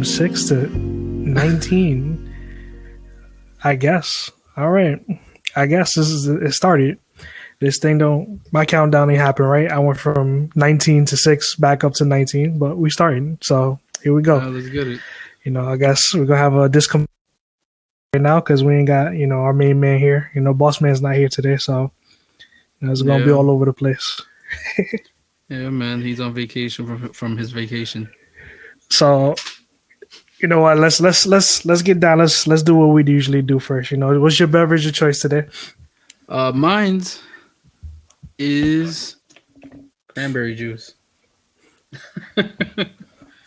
from six to nineteen. I guess. All right. I guess this is it started. This thing don't my countdown ain't happen, right? I went from nineteen to six back up to nineteen, but we started. So here we go. Let's get it. You know, I guess we're gonna have a discom right now because we ain't got you know our main man here. You know, boss man's not here today, so you know, it's gonna be all over the place. Yeah, man. He's on vacation from from his vacation. So, you know what? Let's let's let's let's get down. Let's let's do what we'd usually do first. You know, what's your beverage of choice today? Uh, mine's is cranberry juice.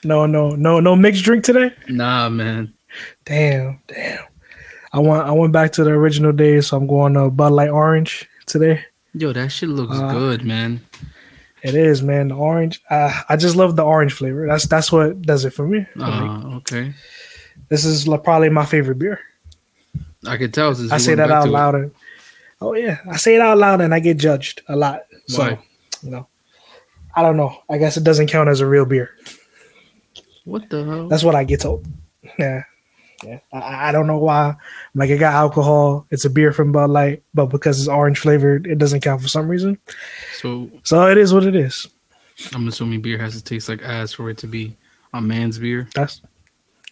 No, no, no, no mixed drink today. Nah, man. Damn, damn. I went I went back to the original days, so I'm going to Bud Light Orange today. Yo, that shit looks Uh, good, man. It is, man. The orange. Uh, I just love the orange flavor. That's that's what does it for me. Like, Uh, okay. this is probably my favorite beer. I can tell I say that out loud. And, oh yeah, I say it out loud, and I get judged a lot. So Why? you know, I don't know. I guess it doesn't count as a real beer. What the hell? That's what I get told. Yeah. Yeah. I, I don't know why. Like it got alcohol. It's a beer from Bud Light, but because it's orange flavored, it doesn't count for some reason. so So it is what it is. I'm assuming beer has to taste like ass for it to be a man's beer. That's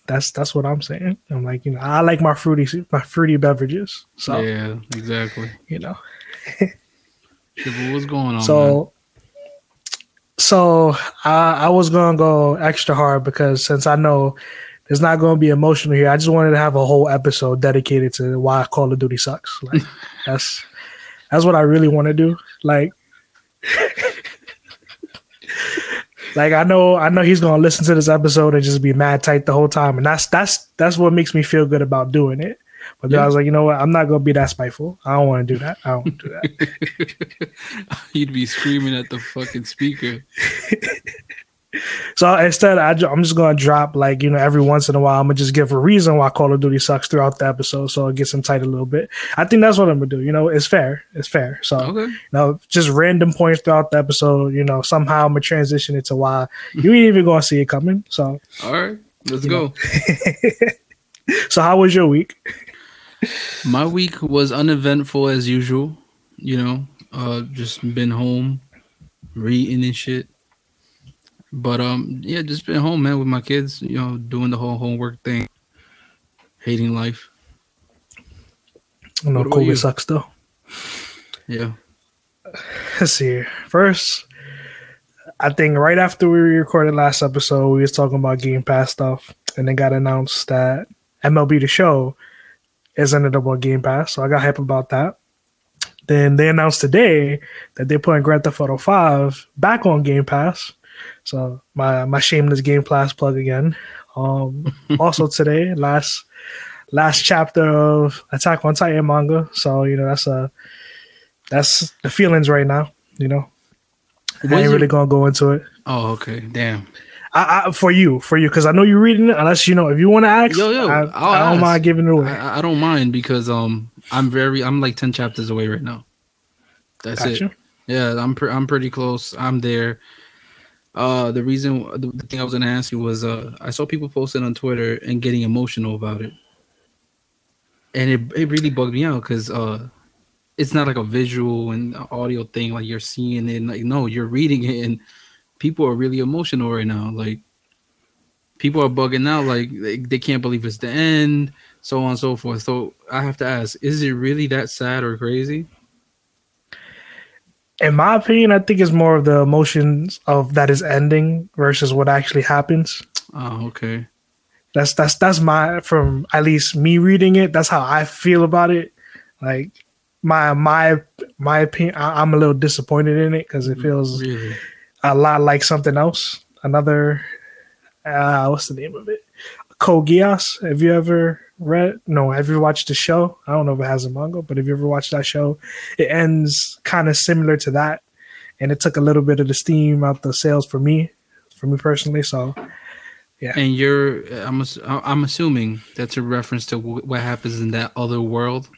that's that's what I'm saying. I'm like, you know, I like my fruity my fruity beverages. So yeah, exactly. you know. What's going on? man? So so I I was gonna go extra hard because since I know there's not gonna be emotional here, I just wanted to have a whole episode dedicated to why Call of Duty sucks. Like that's that's what I really want to do. Like like I know I know he's gonna listen to this episode and just be mad tight the whole time, and that's that's that's what makes me feel good about doing it. But then I was like, you know what? I'm not gonna be that spiteful. I don't want to do that. I don't do that. You'd be screaming at the fucking speaker. So instead, I, I'm just gonna drop like you know every once in a while. I'm gonna just give a reason why Call of Duty sucks throughout the episode, so it gets them tight a little bit. I think that's what I'm gonna do. You know, it's fair. It's fair. So Okay. you know, just random points throughout the episode. You know, somehow I'm gonna transition it to why you ain't even gonna see it coming. So, All right. Let's go. so how was your week? My week was uneventful as usual. You know, uh, just been home, reading and shit. But um, yeah, just been home, man, with my kids. You know, doing the whole homework thing, hating life. I know COVID you? sucks though. Yeah. Let's see. First, I think right after we recorded last episode, we was talking about Game Pass stuff, and then got announced that MLB The Show is ended up on Game Pass. So I got hype about that. Then they announced today that they're putting Grand Theft Auto 5 back on Game Pass. So my my shameless Game Pass plug again. Um, also today, last last chapter of Attack on Titan manga. So you know that's a that's the feelings right now. You know, I Was ain't it- really gonna go into it. Oh, okay. Damn. I, I, for you, for you, because I know you're reading it. Unless you know, if you want to ask, Yo, yo, I, I'll don't ask. mind giving it away. I, I don't mind because um I'm very I'm like ten chapters away right now. That's it. Yeah, I'm pre- I'm pretty close. I'm there. Uh, the reason the, the thing I was gonna ask you was uh I saw people posting on Twitter and getting emotional about it, and it it really bugged me out because uh it's not like a visual and audio thing like you're seeing it like no you're reading it and people are really emotional right now like people are bugging out like they, they can't believe it's the end so on and so forth. So I have to ask is it really that sad or crazy In my opinion, I think it's more of the emotions of that is ending versus what actually happens. oh okay That's that's that's my from at least me reading it. That's how I feel about it. Like my my my opinion, I, I'm a little disappointed in it because it feels really a lot like something else. Another, uh, what's the name of it? Code Geass. Have you ever read? No, have you watched the show? I don't know if it has a manga, but if you ever watched that show, it ends kind of similar to that, and it took a little bit of the steam out the sales for me, for me personally. So yeah. and you're I'm I'm assuming that's a reference to what happens in that other world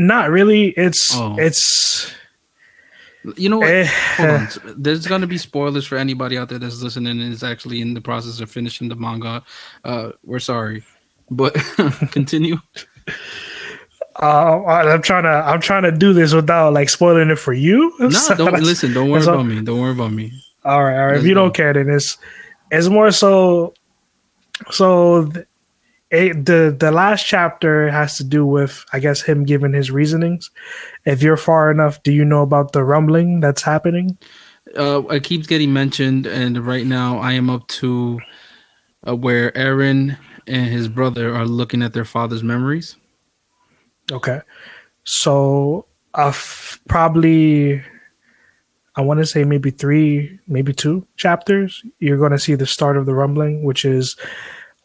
not really. It's Oh. it's. You know what eh, Hold on. There's gonna be spoilers for anybody out there that's listening and is actually in the process of finishing the manga. Uh, we're sorry, but continue. Uh, I'm trying to I'm trying to do this without like spoiling it for you. No, So don't listen. Don't worry all- about me. Don't worry about me. All right, all right. Let's if you go. don't care, then it's it's more so. So, th- it, the the last chapter has to do with, I guess, him giving his reasonings. If you're far enough, do you know about the rumbling that's happening? Uh, it keeps getting mentioned, and right now I am up to uh, where Eren and his brother are looking at their father's memories. Okay, so uh, probably, I want to say maybe three, maybe two chapters. You're going to see the start of the rumbling, which is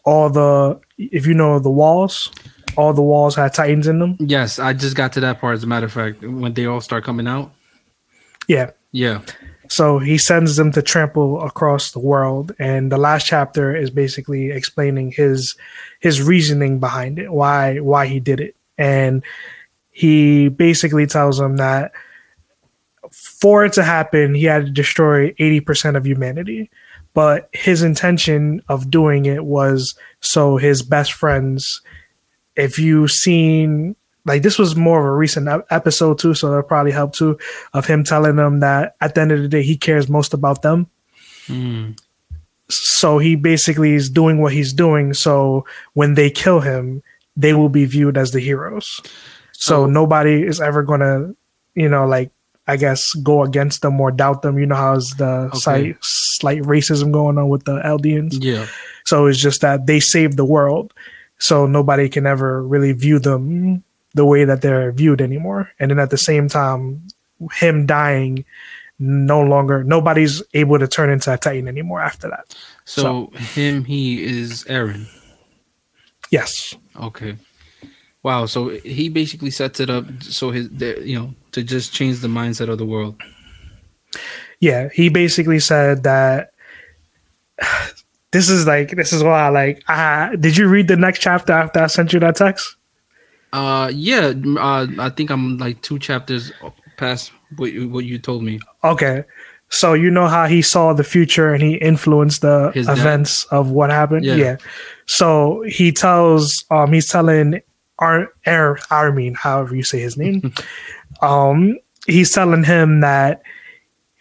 all the if you know the walls, all the walls had titans in them. Yes, I just got to that part. As a matter of fact, when they all start coming out. Yeah. Yeah. So he sends them to trample across the world, and the last chapter is basically explaining his his reasoning behind it, why why he did it, and he basically tells them that for it to happen, he had to destroy eighty percent of humanity, but his intention of doing it was so his best friends. If you seen like this was more of a recent episode too, so that probably helped too of him telling them that at the end of the day he cares most about them. Mm. So he basically is doing what he's doing. So when they kill him, they will be viewed as the heroes. So Oh. nobody is ever gonna, you know, like I guess go against them or doubt them. You know how's the Okay. Slight racism going on with the Eldians. Yeah. So it's just that they saved the world. So nobody can ever really view them the way that they're viewed anymore. And then at the same time, him dying, no longer nobody's able to turn into a Titan anymore after that. So, him, he is Eren. Yes. Okay. Wow. So he basically sets it up so his, you know, to just change the mindset of the world. Yeah. He basically said that this is like this is why like uh did you read the next chapter after I sent you that text? Uh, yeah. Uh, I think I'm like two chapters past what you, what you told me. Okay. So you know how he saw the future and he influenced the His dad? events of what happened? Yeah. Yeah. So he tells um he's telling Ar Ar Armin, however you say his name. um he's telling him that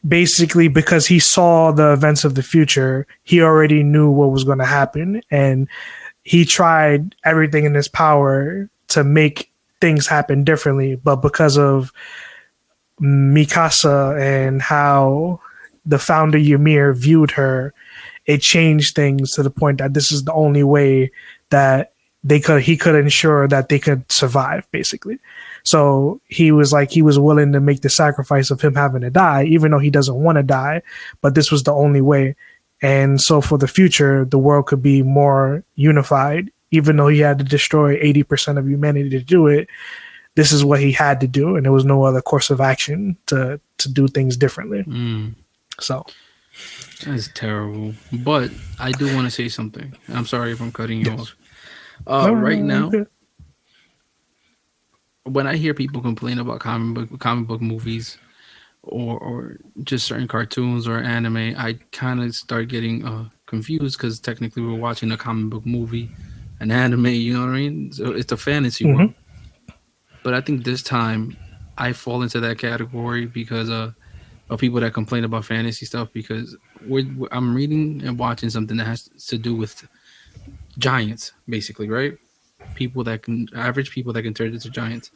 basically because he saw the events of the future, he already knew what was going to happen and he tried everything in his power to make things happen differently, but because of Mikasa and how the founder Ymir viewed her, it changed things to the point that this is the only way that they could he could ensure that they could survive basically. So he was like he was willing to make the sacrifice of him having to die, even though he doesn't want to die, but this was the only way. And so for the future, the world could be more unified, even though he had to destroy 80% of humanity to do it this is what he had to do and there was no other course of action to to do things differently Mm. so That's terrible. But I do want to say something. I'm sorry if I'm cutting you Yes. off. Uh, No, right no, now. When I hear people complain about comic book comic book movies or or just certain cartoons or anime, I kind of start getting uh, confused because technically we're watching a comic book movie, an anime. You know what I mean? So it's a fantasy Mhm. world. But I think this time I fall into that category because uh, of people that complain about fantasy stuff because we're, we're- I'm reading and watching something that has to do with giants, basically, right? People that can average people that can turn into giants,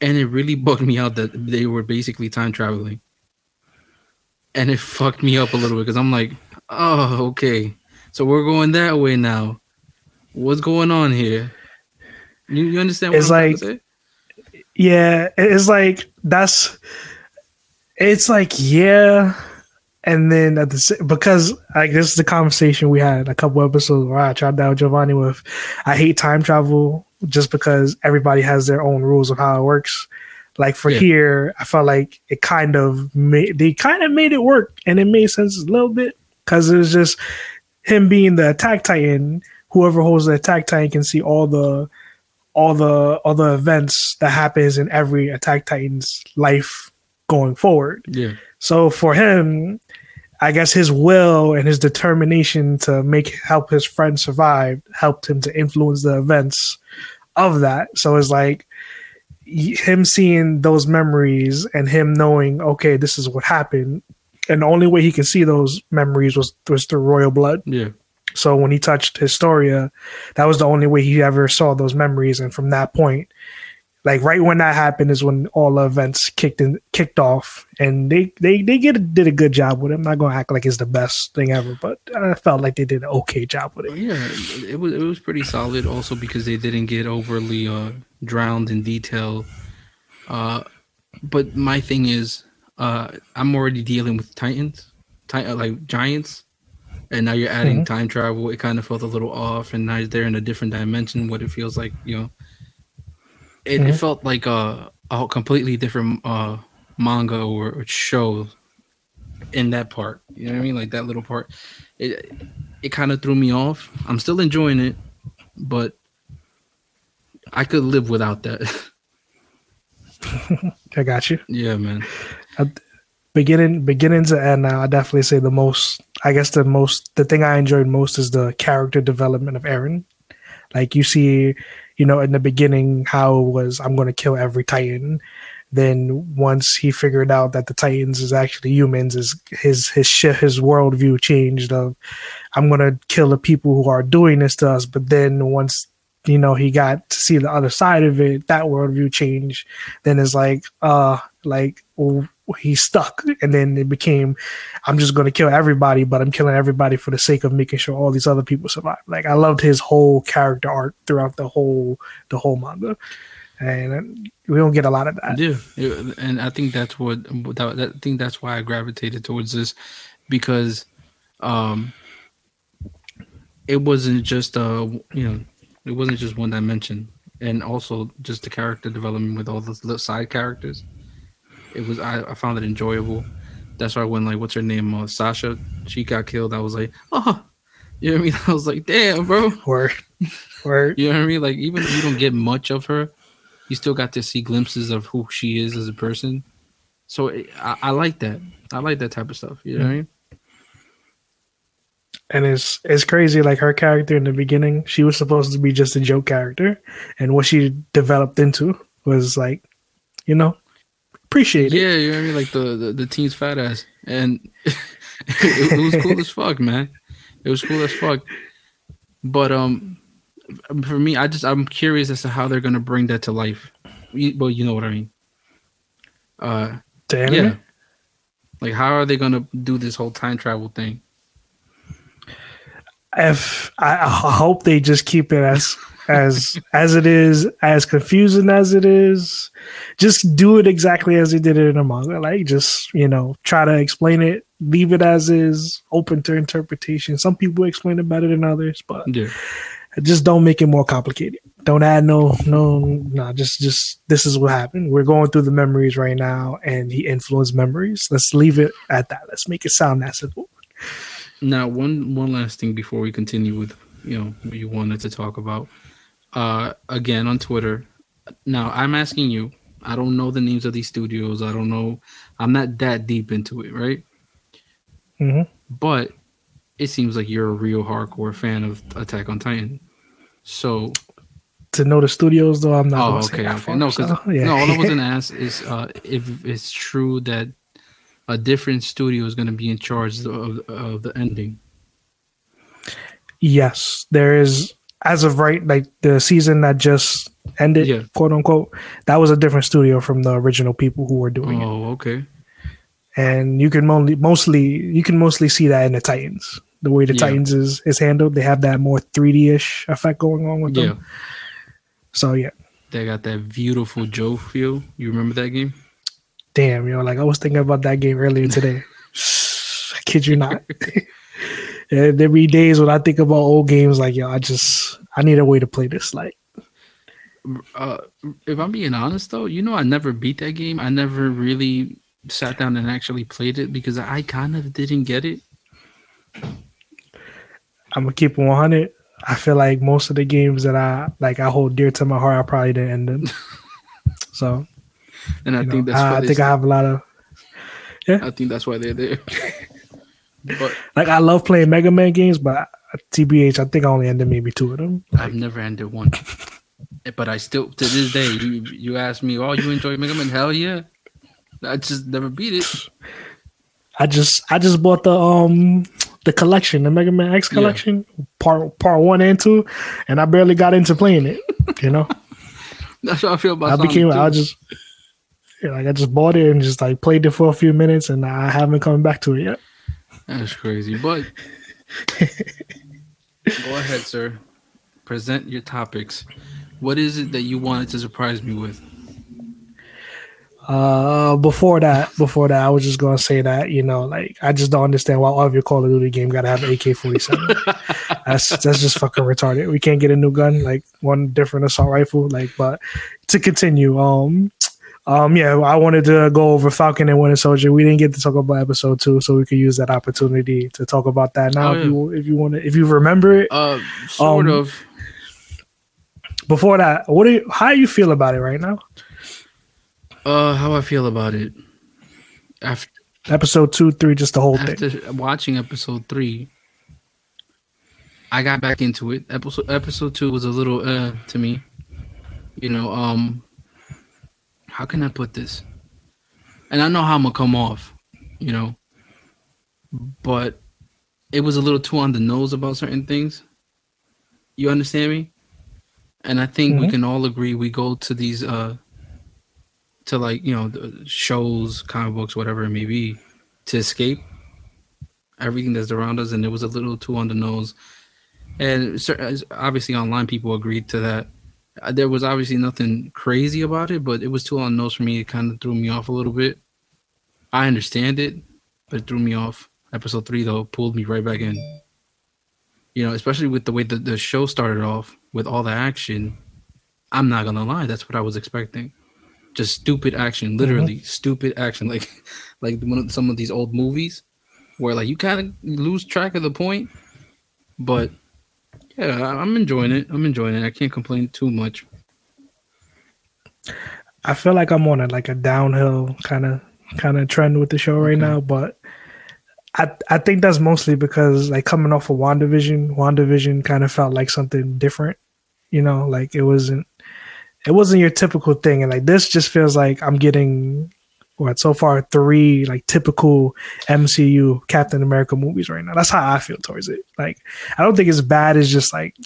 and it really bugged me out that they were basically time traveling, and it fucked me up a little bit because I'm like, oh, okay, so we're going that way now. What's going on here? You, you understand what It's I'm like-? Yeah, it's like that's. It's like yeah, and then at the because like this is the conversation we had a couple episodes where I tried out Giovanni with. I hate time travel just because everybody has their own rules of how it works. Like for Yeah. here, I felt like it kind of made they kind of made it work, and it made sense a little bit because it was just him being the attack titan. Whoever holds the attack titan can see all the all the all the events that happens in every attack titan's life going forward Yeah, so for him i guess his will and his determination to make help his friend survive helped him to influence the events of that. So it's like him seeing those memories and him knowing okay this is what happened. And the only way he can see those memories was was through royal blood. Yeah, so when he touched Historia, that was the only way he ever saw those memories. And from that point, like right when that happened is when all the events kicked in, kicked off, and they they they get did a good job with it. I'm not gonna act like it's the best thing ever, but I felt like they did an okay job with it. yeah. It was it was pretty solid. Also because they didn't get overly uh, drowned in detail. Uh, but my thing is, uh, I'm already dealing with titans, ti- uh, like giants, and now you're adding Mhm. time travel. It kind of felt a little off, and now they're in a different dimension. What it feels like, you know, it, it Mhm. felt like a, a completely different uh, manga or, or show in that part. You know what I mean? Like that little part. It it kind of threw me off. I'm still enjoying it, but I could live without that. I got you. yeah, man. Beginning beginning to end now, I definitely say the most. I guess the most the thing I enjoyed most is the character development of Eren. Like you see, you know, in the beginning how was I'm going to kill every Titan. Then once he figured out that the Titans is actually humans, is his his shi his worldview changed of I'm to kill the people who are doing this to us. But then once you know he got to see the other side of it, that worldview changed. Then it's like uh like well, he's stuck, and then it became I'm just going to kill everybody, but I'm killing everybody for the sake of making sure all these other people survive. Like I loved his whole character arc throughout the whole the whole manga, and we don't get a lot of that. Yeah, and I think that's what I think that's why I gravitated towards this because um it wasn't just uh you know it wasn't just one dimension and also just the character development with all those side characters. It was I, I found it enjoyable. That's why when like what's her name uh, Sasha she got killed I was like oh you know what I mean I was like damn bro Or, or you know what I mean? Like even if you don't get much of her, you still got to see glimpses of who she is as a person. So it, I, I like that. I like that type of stuff. You know what I mean? and it's it's crazy. Like her character in the beginning, she was supposed to be just a joke character, and what she developed into was like, you know, appreciate it. Yeah, you know what I mean? Like the the, the team's fat ass, and it, it was cool as fuck, man. It was cool as fuck. But um, for me, I just I'm curious as to how they're gonna bring that to life. Well, you know what I mean. Uh, Damn. yeah. Like, how are they gonna do this whole time travel thing? if I, I hope they just keep it as as as it is, as confusing as it is, just do it exactly as they did it in the manga. Like just you know, try to explain it, leave it as is, open to interpretation. Some people explain it better than others, but Yeah. just don't make it more complicated. Don't add no no no. Just just this is what happened. We're going through the memories right now, and he influenced memories. Let's leave it at that. Let's make it sound that simple. Now, one one last thing before we continue with you know what you wanted to talk about. Uh, again on Twitter. Now, I'm asking you. I don't know the names of these studios. I don't know. I'm not that deep into it, right? Mhm. But it seems like you're a real hardcore fan of Attack on Titan. So, To know the studios, though, I'm not. oh, okay, okay. far, No, because so, yeah. no, all I was gonna ask is uh, if it's true that a different studio is gonna be in charge of, of the ending. Yes, there is. As of right, like the season that just ended, Yeah. quote unquote, that was a different studio from the original people who were doing it. Oh, okay. And you can mostly, mostly, you can mostly see that in the Titans. The way the Yeah. Titans is is handled, they have that more 3D ish effect going on with Yeah, them. So yeah, they got that Viewtiful Joe feel. You remember that game? damn, yo, like I was thinking about that game earlier today. I kid you not. Yeah, there be days when I think about old games, like yo, I just I need a way to play this. Like Uh, if I'm being honest though, you know, I never beat that game. I never really sat down and actually played it because I kind of didn't get it. I'm gonna keep 100. I feel like most of the games that I like, I hold dear to my heart. I probably didn't end them. so And I you know, think that's why I, I think I have a lot of Yeah, I think that's why they're there. but like I love playing Mega Man games, but TBH, I think I only ended maybe two of them. I've never ended one. But I still, to this day, you you ask me, "Oh, you enjoy Mega Man?" Hell yeah! I just never beat it. I just I just bought the um the collection, the Mega Man X Yeah. collection, part part one and two, and I barely got into playing it. You know, That's how I feel about. I became. I just yeah, like I just bought it and just like played it for a few minutes, and I haven't come back to it yet. That's crazy, but go ahead, sir. Present your topics. What is it that you wanted to surprise me with? Uh, before that, before that, I was just gonna say that you know, like I just don't understand why all of your Call of Duty game gotta have AK forty seven. That's that's just fucking retarded. We can't get a new gun, like one different assault rifle, like. But to continue, um, um, yeah, I wanted to go over Falcon and Winter Soldier. We didn't get to talk about episode two, so we could use that opportunity to talk about that now. Oh, if you if you want to, if you remember it. Uh, sort Um, of. Before that, what do you, how do you feel about it right now? Uh, how I feel about it after Episode two, three, just the whole thing. after watching episode three. I got back into it. Episode episode two was a little uh to me. You know, um, how can I put this? And I know how I'm gonna come off, you know, but it was a little too on the nose about certain things. You understand me? And I think we Mhm. can all agree we go to these uh to like you know the shows, comic books, whatever it may be, to escape everything that's around us, and it was a little too on the nose. And obviously, online people agreed to that. Uh, There was obviously nothing crazy about it, but it was too on the nose for me. It kind of threw me off a little bit. I understand it, but it threw me off. Episode three though pulled me right back in. You know, especially with the way the, the show started off with all the action. I'm not gonna lie, that's what I was expecting. Just stupid action, literally stupid action, like like one of, some of these old movies where like you kind of lose track of the point. But yeah, I'm enjoying it. I'm enjoying it. I can't complain too much. I feel like I'm on a like a downhill kind of kind of trend with the show right Okay. now, but I I think that's mostly because like coming off of WandaVision, WandaVision kind of felt like something different. You know, like it wasn't it wasn't your typical thing, and like this just feels like I'm getting what so far three like typical MCU Captain America movies right now. That's how I feel towards it. Like I don't think it's bad. It's just like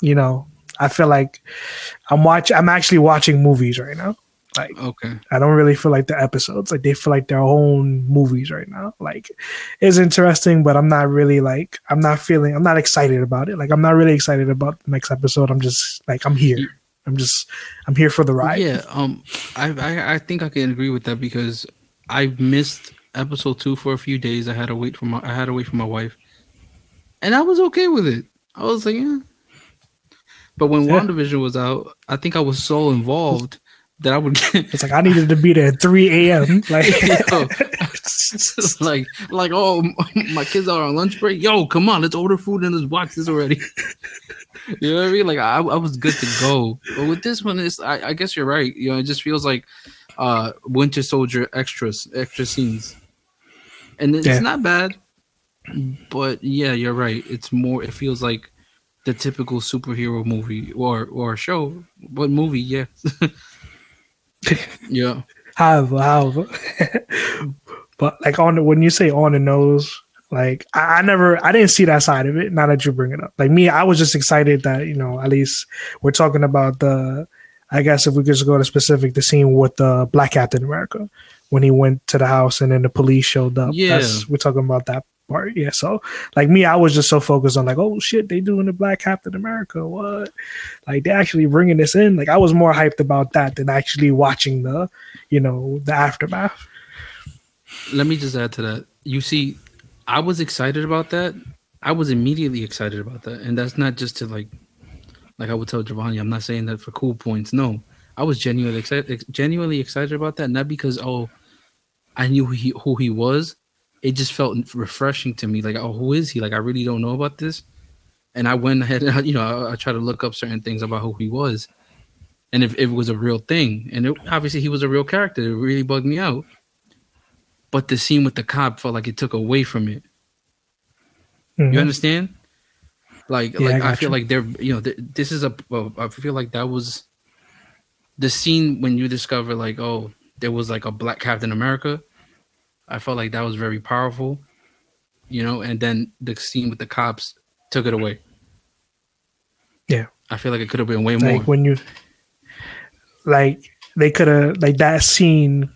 you know I feel like I'm watch I'm actually watching movies right now. Like Okay. I don't really feel like the episodes. Like they feel like their own movies right now. Like it's interesting, but I'm not really like I'm not feeling I'm not excited about it. Like I'm not really excited about the next episode. I'm just like I'm here. I'm just I'm here for the ride. Yeah. Um. I, I I think I can agree with that because I missed episode two for a few days. I had to wait for my I had to wait for my wife, and I was okay with it. I was like, yeah. But when Yeah. WandaVision was out, I think I was so involved that I would get It's like I needed to be there at 3 a.m. Like, Yo, like like oh my kids are on lunch break. Yo, come on, let's order food and let's watch this already. you know what I mean? Like I, I was good to go. But with this one, is I, I guess you're right. You know, it just feels like uh Winter Soldier extras, extra scenes, and it's Yeah. not bad. But yeah, you're right. It's more. It feels like the typical superhero movie or or show. But movie, yeah, yeah. however, however. but like on the, when you say on the nose, like I, I never, I didn't see that side of it. Now that you bring it up, like me, I was just excited that you know at least we're talking about the. I guess if we could just go to specific, the scene with the Black Captain America when he went to the house and then the police showed up. Yeah. That's, we're talking about that part. Yeah. So like me, I was just so focused on like, oh shit, they doing the Black Captain America. What? Like they actually bringing this in. Like I was more hyped about that than actually watching the, you know, the aftermath. let me just add to that. You see, I was excited about that. I was immediately excited about that, and that's not just to like, like I would tell Giovanni. I'm not saying that for cool points. No, I was genuinely excited, genuinely excited about that. Not because oh, I knew who he, who he was. It just felt refreshing to me. Like oh, who is he? Like I really don't know about this. And I went ahead and you know I, I tried to look up certain things about who he was, and if, if it was a real thing. And it, obviously he was a real character. It really bugged me out but the scene with the cop felt like it took away from it. Mhm. You understand? Like, Yeah, like I, got feel you. like they're, you know, th- this is a. well, I feel like that was the scene when you discover, like, oh, there was like a black Captain America. I felt like that was very powerful, you know. And then the scene with the cops took it away. Yeah. I feel like it could have been way more. Like when you, like they could have like that scene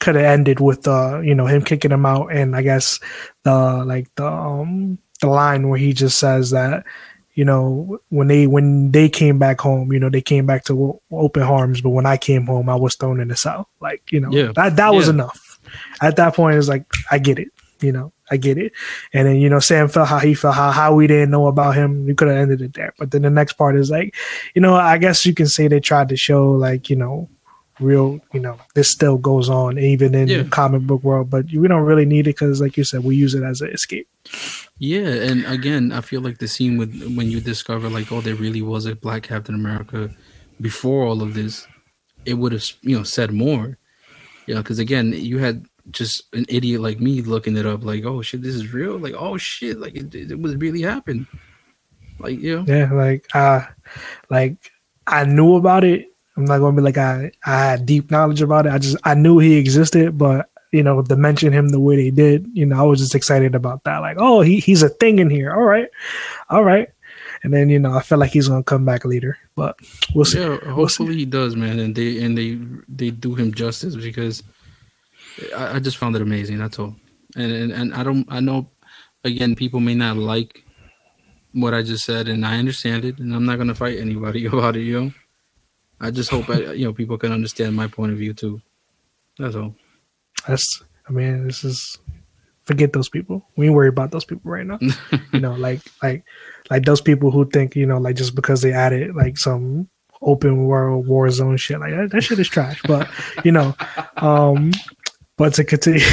could have ended with uh you know him kicking him out and I guess the like the um the line where he just says that you know when they when they came back home you know they came back to open arms but when I came home I was thrown in the cell like you know Yeah. that that was Yeah. enough at that point it's like I get it you know I get it and then you know Sam felt how he felt how how we didn't know about him we could have ended it there but then the next part is like you know, I guess you can say they tried to show like, you know, real, you know, this still goes on even in Yeah. the comic book world, but we don't really need it because, like you said, we use it as an escape. Yeah, and again, I feel like the scene with when you discover like, oh, there really was a black Captain America before all of this, it would have you know said more. Yeah, because again, you had just an idiot like me looking it up, like, oh shit, this is real. Like, oh shit, like it, it was really happened. Like, know, Yeah, like uh like I knew about it. I'm not gonna be like I I had deep knowledge about it. I just I knew he existed, but you know, to mention him the way they did, you know, I was just excited about that. Like, oh, he he's a thing in here. All right, all right. And then you know, I felt like he's gonna come back later, but we'll see. yeah. We'll see. Hopefully he does, man, and they and they they do him justice because I, I just found it amazing. That's all. And, and and I don't I know again people may not like what I just said, and I understand it, and I'm not gonna fight anybody about it. You know, I just hope I, you know people can understand my point of view too. That's all. That's I mean, this is forget those people. We ain't worry about those people right now. you know, like like like those people who think, you know, like just because they added like some open world war zone shit, like that, that shit is trash. But you know, um but to continue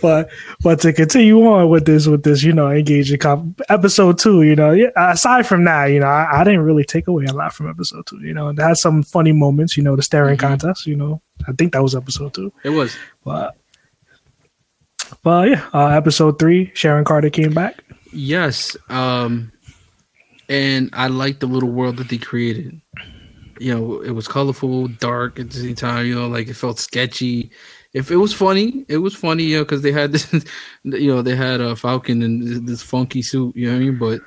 but but to continue on with this with this you know engaging comp- episode two you know yeah, aside from that you know I, I didn't really take away a lot from episode two you know it had some funny moments you know the staring Mhm. contest you know i think that was episode two It was. but but yeah uh, episode three sharon carter came back Yes. Um and I like the little world that they created. You know, it was colorful, dark at the same time, you know, like it felt sketchy. If it was funny, it was funny, you know, because they had this you know, they had a falcon in this, funky suit, you know what I mean? But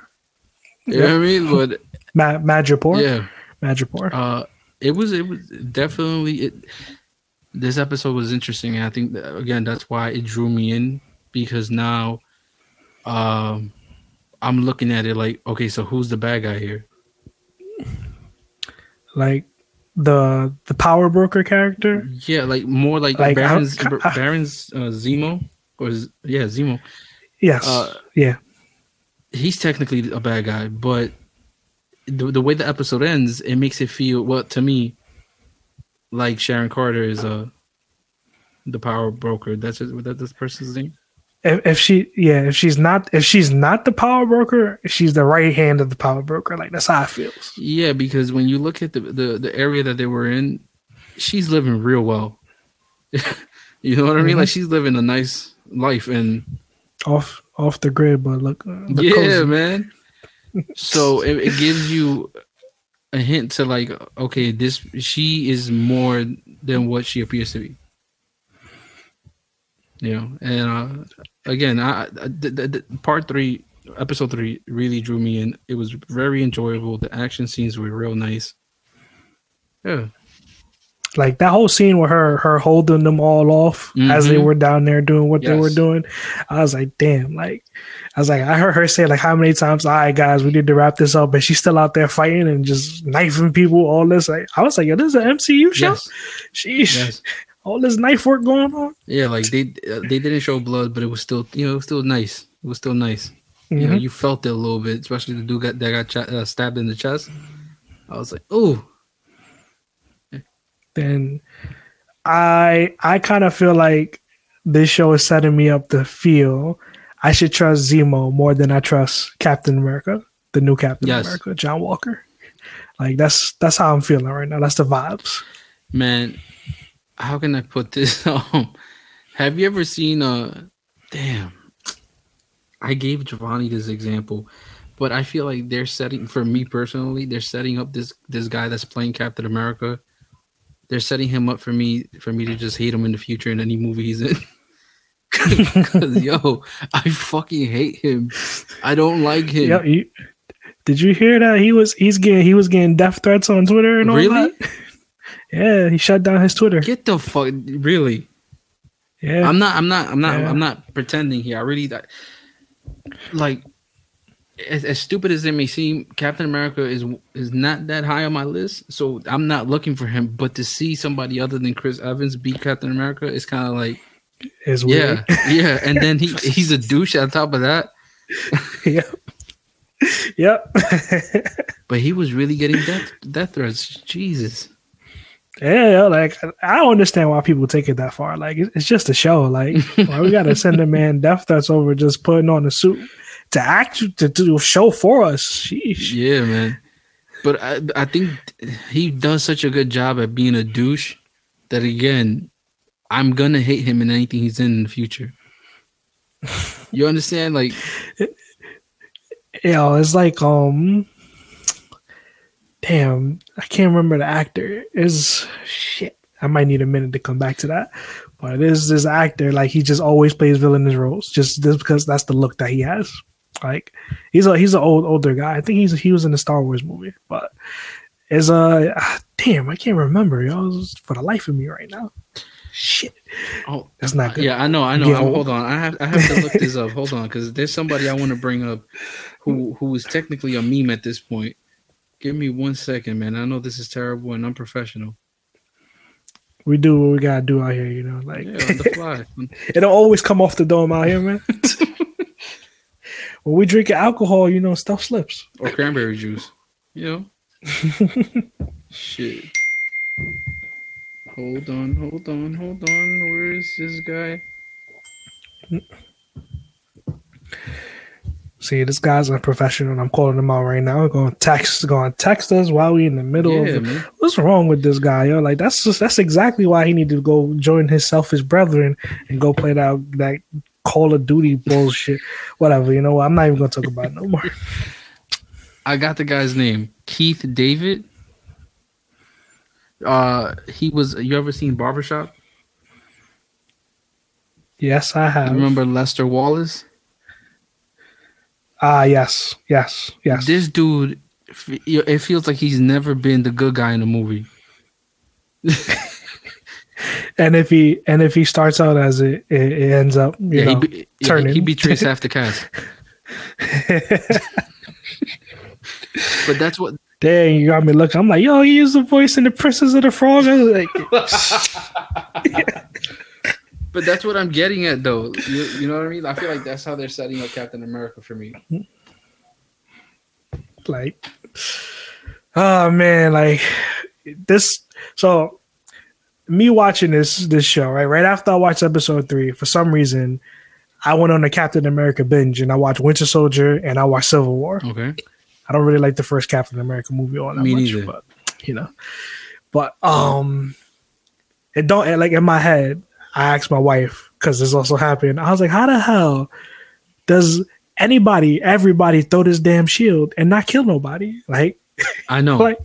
you know what I mean? But Ma- Madripoor yeah. Madripoor Uh, it was it was definitely it. This episode was interesting. and I think that, again that's why it drew me in because now, um, I'm looking at it like okay, so who's the bad guy here? like the the power broker character Yeah, like more like, Like, I- Baron's I- Baron's uh, Zemo or yeah Zemo. yes Uh, yeah He's technically a bad guy, but the, the way the episode ends, it makes it feel well to me like Sharon Carter is uh the power broker. That's it. That this person's name. If, if she, yeah, if she's not, if she's not the power broker, she's the right hand of the power broker. Like that's how it feels. Yeah, because when you look at the the, the area that they were in, she's living real well. you know what I mean? Mhm. Like she's living a nice life, and Off, off the grid, but look, uh, look yeah, cozy. man. So it, it gives you a hint to like, okay, this she is more than what she appears to be. You know, and uh, again, I, I the, the, the part three, episode three, really drew me in. It was very enjoyable. The action scenes were real nice. Yeah, like that whole scene with her, her holding them all off as they Mhm. were down there doing what they were doing. I was like, damn, like, I was like, I heard her say like how many times, all right, guys, we need to wrap this up, but she's still out there fighting and just knifing people. All this, like, I was like, yo, this is an MCU show. yes, Sheesh, yes. All this knife work going on. Yeah, like they uh, they didn't show blood, but it was still you know it was still nice. It was still nice. You know, Mhm. you felt it a little bit, especially the dude got, that got ch- uh, stabbed in the chest. I was like, oh, then I I kind of feel like this show is setting me up to feel I should trust Zemo more than I trust Captain America, the new Captain Yes. America, John Walker. Like that's that's how I'm feeling right now. That's the vibes. man, how can I put this? Um, have you ever seen a damn? I gave Giovanni this example, but I feel like they're setting for me personally, they're setting up this this guy that's playing Captain America. They're setting him up for me for me to just hate him in the future in any movie he's in. Cause yo, I fucking hate him. I don't like him. You, did you hear that he was he's getting he was getting death threats on Twitter and all Really? that? Yeah, he shut down his Twitter. Get the fuck really. Yeah, I'm not. I'm not. I'm not. Yeah. I'm not pretending here. I really like as, as stupid as it may seem, Captain America is is not that high on my list. So I'm not looking for him. But to see somebody other than Chris Evans be Captain America is kind of like is weird. yeah, yeah. And then he he's a douche on top of that. yep. Yep. But he was really getting death death threats. Jesus. Yeah, yeah, like I don't understand why people take it that far. Like it's just a show. Like why we gotta send a man death threats over just putting on a suit to act to do a show for us. Sheesh. Yeah, man. But I I think he does such a good job at being a douche that again, I'm gonna hate him in anything he's in in the future. You understand? Like, You know, it's like um, damn, I can't remember the actor. Is shit. I might need a minute to come back to that. But it is this actor like he just always plays villainous roles just just because that's the look that he has. Like he's a he's an old older guy. I think he's he was in the Star Wars movie, but is a ah, damn I can't remember yo for the life of me right now. Shit, oh, that's not good. yeah, I know, I know. Hold on, I have I have to look this up. Hold on, because there's somebody I want to bring up who who is technically a meme at this point. Give me one second, man. I know this is terrible and unprofessional. We do what we gotta do out here, you know. Like Yeah, on the fly. it don't always come off the dome out here, man. when we drink alcohol, you know, stuff slips. or cranberry juice. You know? Shit. Hold on, hold on, hold on. Where is this guy? See, this guy's unprofessional, and I'm calling him out right now. Going to text, going to text us while we in the middle Yeah, of. man. What's wrong with this guy, yo? Like that's just that's exactly why he needed to go join his selfish brethren and go play that that Call of Duty bullshit. Whatever, you know what? I'm not even gonna talk about it no more. I got the guy's name. Keith David. Uh he was you ever seen Barbershop? Yes, I You have. remember Lester Wallace? Ah, yes, yes, yes. This dude, it feels like he's never been the good guy in a movie. and if he and if he starts out as it, it, it ends up, you Yeah, know, he, be, yeah, turning. he betrays half the cast. But that's what Dang, you got me looking. I'm like, yo, he is the voice in the Princess of the Frog. I was like, But that's what I'm getting at, though. You, you know what I mean? I feel like that's how they're setting up Captain America for me. like, Oh man, like this. So me watching this this show right right after I watched episode three, for some reason, I went on a Captain America binge and I watched Winter Soldier and I watched Civil War. Okay. I don't really like the first Captain America movie all that Me much, neither. but you know, but um, it don't like in my head. I asked my wife because this also happened. I was like, how the hell does anybody, everybody throw this damn shield and not kill nobody? Like, I know. like,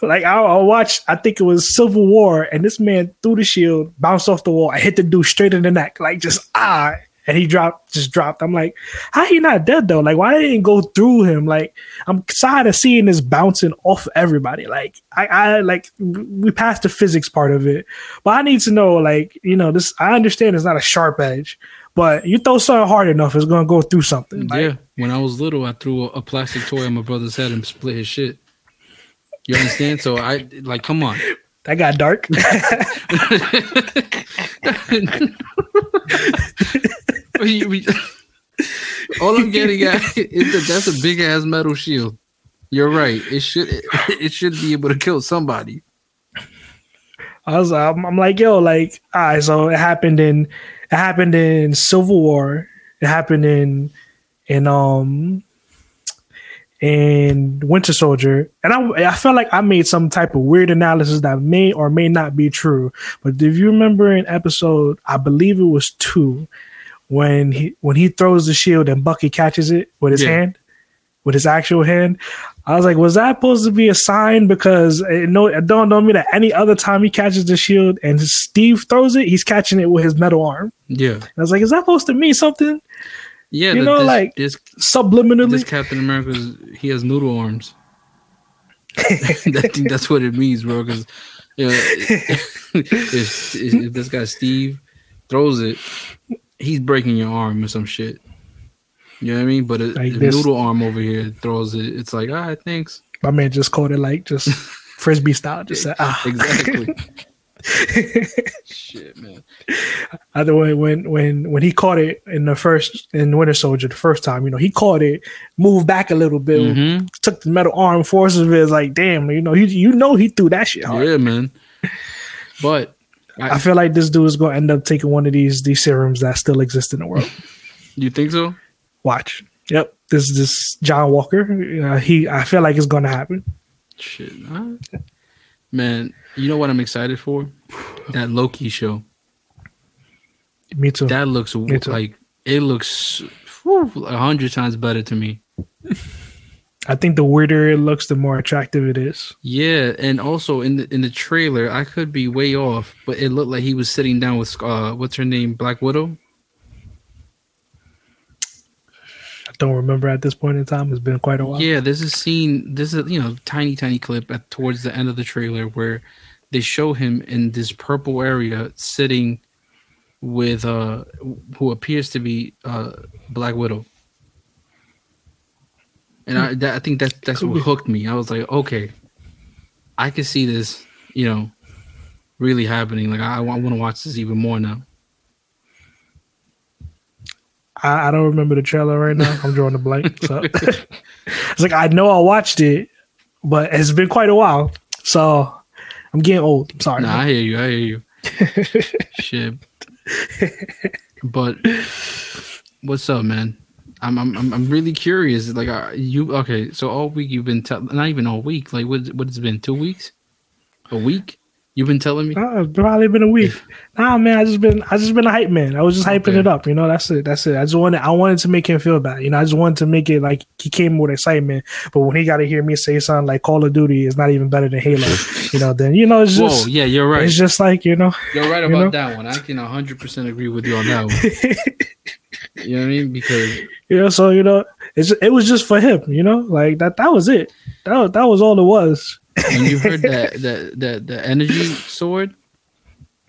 like I, I watched. I think it was Civil War, and this man threw the shield, bounced off the wall, and hit the dude straight in the neck, like just ah, and he dropped, just dropped. I'm like, how he not dead though? Like, why didn't go through him? Like, I'm tired of seeing this bouncing off everybody. Like, I, I like we passed the physics part of it, but I need to know, like, you know, this. I understand it's not a sharp edge, but you throw something hard enough, it's gonna go through something. Like, yeah. When I was little, I threw a, a plastic toy on my brother's head and split his shit. You understand? So I like, come on. That got dark. We- we- all I'm getting at is that that's a big ass metal shield. You're right. It should it should be able to kill somebody. I was, I'm, I'm like, yo, like, all right, so it happened in, it happened in Civil War. It happened in, in um, in Winter Soldier, and I, I felt like I made some type of weird analysis that may or may not be true. But if you remember in episode, I believe it was two, when he when he throws the shield and Bucky catches it with his Yeah. hand, with his actual hand. I was like, was that supposed to be a sign? Because it, no, it don't know me that any other time he catches the shield and Steve throws it, he's catching it with his metal arm. Yeah. I was like, is that supposed to mean something Yeah. You the- know, this, like- this subliminally? this Captain America's he has noodle arms. I think that's what it means, bro. Because you know, if, if if this guy Steve throws it, he's breaking your arm or some shit. You know what I mean? But if, Like this. noodle arm over here throws it, it's like, all right, thanks. My man just called it like just frisbee style. Just said, ah. Exactly. shit, man. Either way, when when when he caught it in the first in Winter Soldier the first time, you know, he caught it, moved back a little bit, Mhm. took the metal arm, forces of it. It's like, damn, you know, he you know he threw that shit hard. Yeah, man. But I feel like this dude is gonna end up taking one of these these serums that still exist in the world. you think so? Watch. Yep. This this John Walker. Uh, he I feel like it's gonna happen. Shit, all right. Man. You know what I'm excited for? That Loki show. Me too. That looks too. like it looks a hundred times better to me. I think the weirder it looks, the more attractive it is. Yeah, and also in the in the trailer, I could be way off, but it looked like he was sitting down with uh, what's her name, Black Widow. I don't remember at this point in time. It's been quite a while. Yeah, there's a scene. There's a you know tiny tiny clip at towards the end of the trailer where they show him in this purple area sitting with uh who appears to be uh Black Widow. And I that, I think that's that's what hooked me. I was like, okay, I can see this, you know, really happening. Like I, I want to watch this even more now. I, I don't remember the trailer right now. I'm drawing a blank. So it's like I know I watched it, but it's been quite a while. So I'm getting old. I'm sorry. Nah, I hear you. I hear you. Shit. But what's up, man? I'm I'm I'm- really curious. Like, uh, you okay? So all week you've been tell not even all week. Like, what what has been? Two weeks? A week? You've been telling me? Uh, probably been a week. Nah, man, I just been I just been a hype man. I was just hyping Okay. it up. You know, that's it. That's it. I just wanted I wanted to make him feel bad. You know, I just wanted to make it like he came with excitement. But when he got to hear me say something like Call of Duty is not even better than Halo, you know, then you know it's Whoa, just yeah, you're right. it's just like you know. You're right you about know? that one. I can 100 percent agree with you on that one. You know what I mean? Because you know, so you know, it's it was just for him. You know, like that that was it. That was, that was all it was. When you heard that that that the energy sword,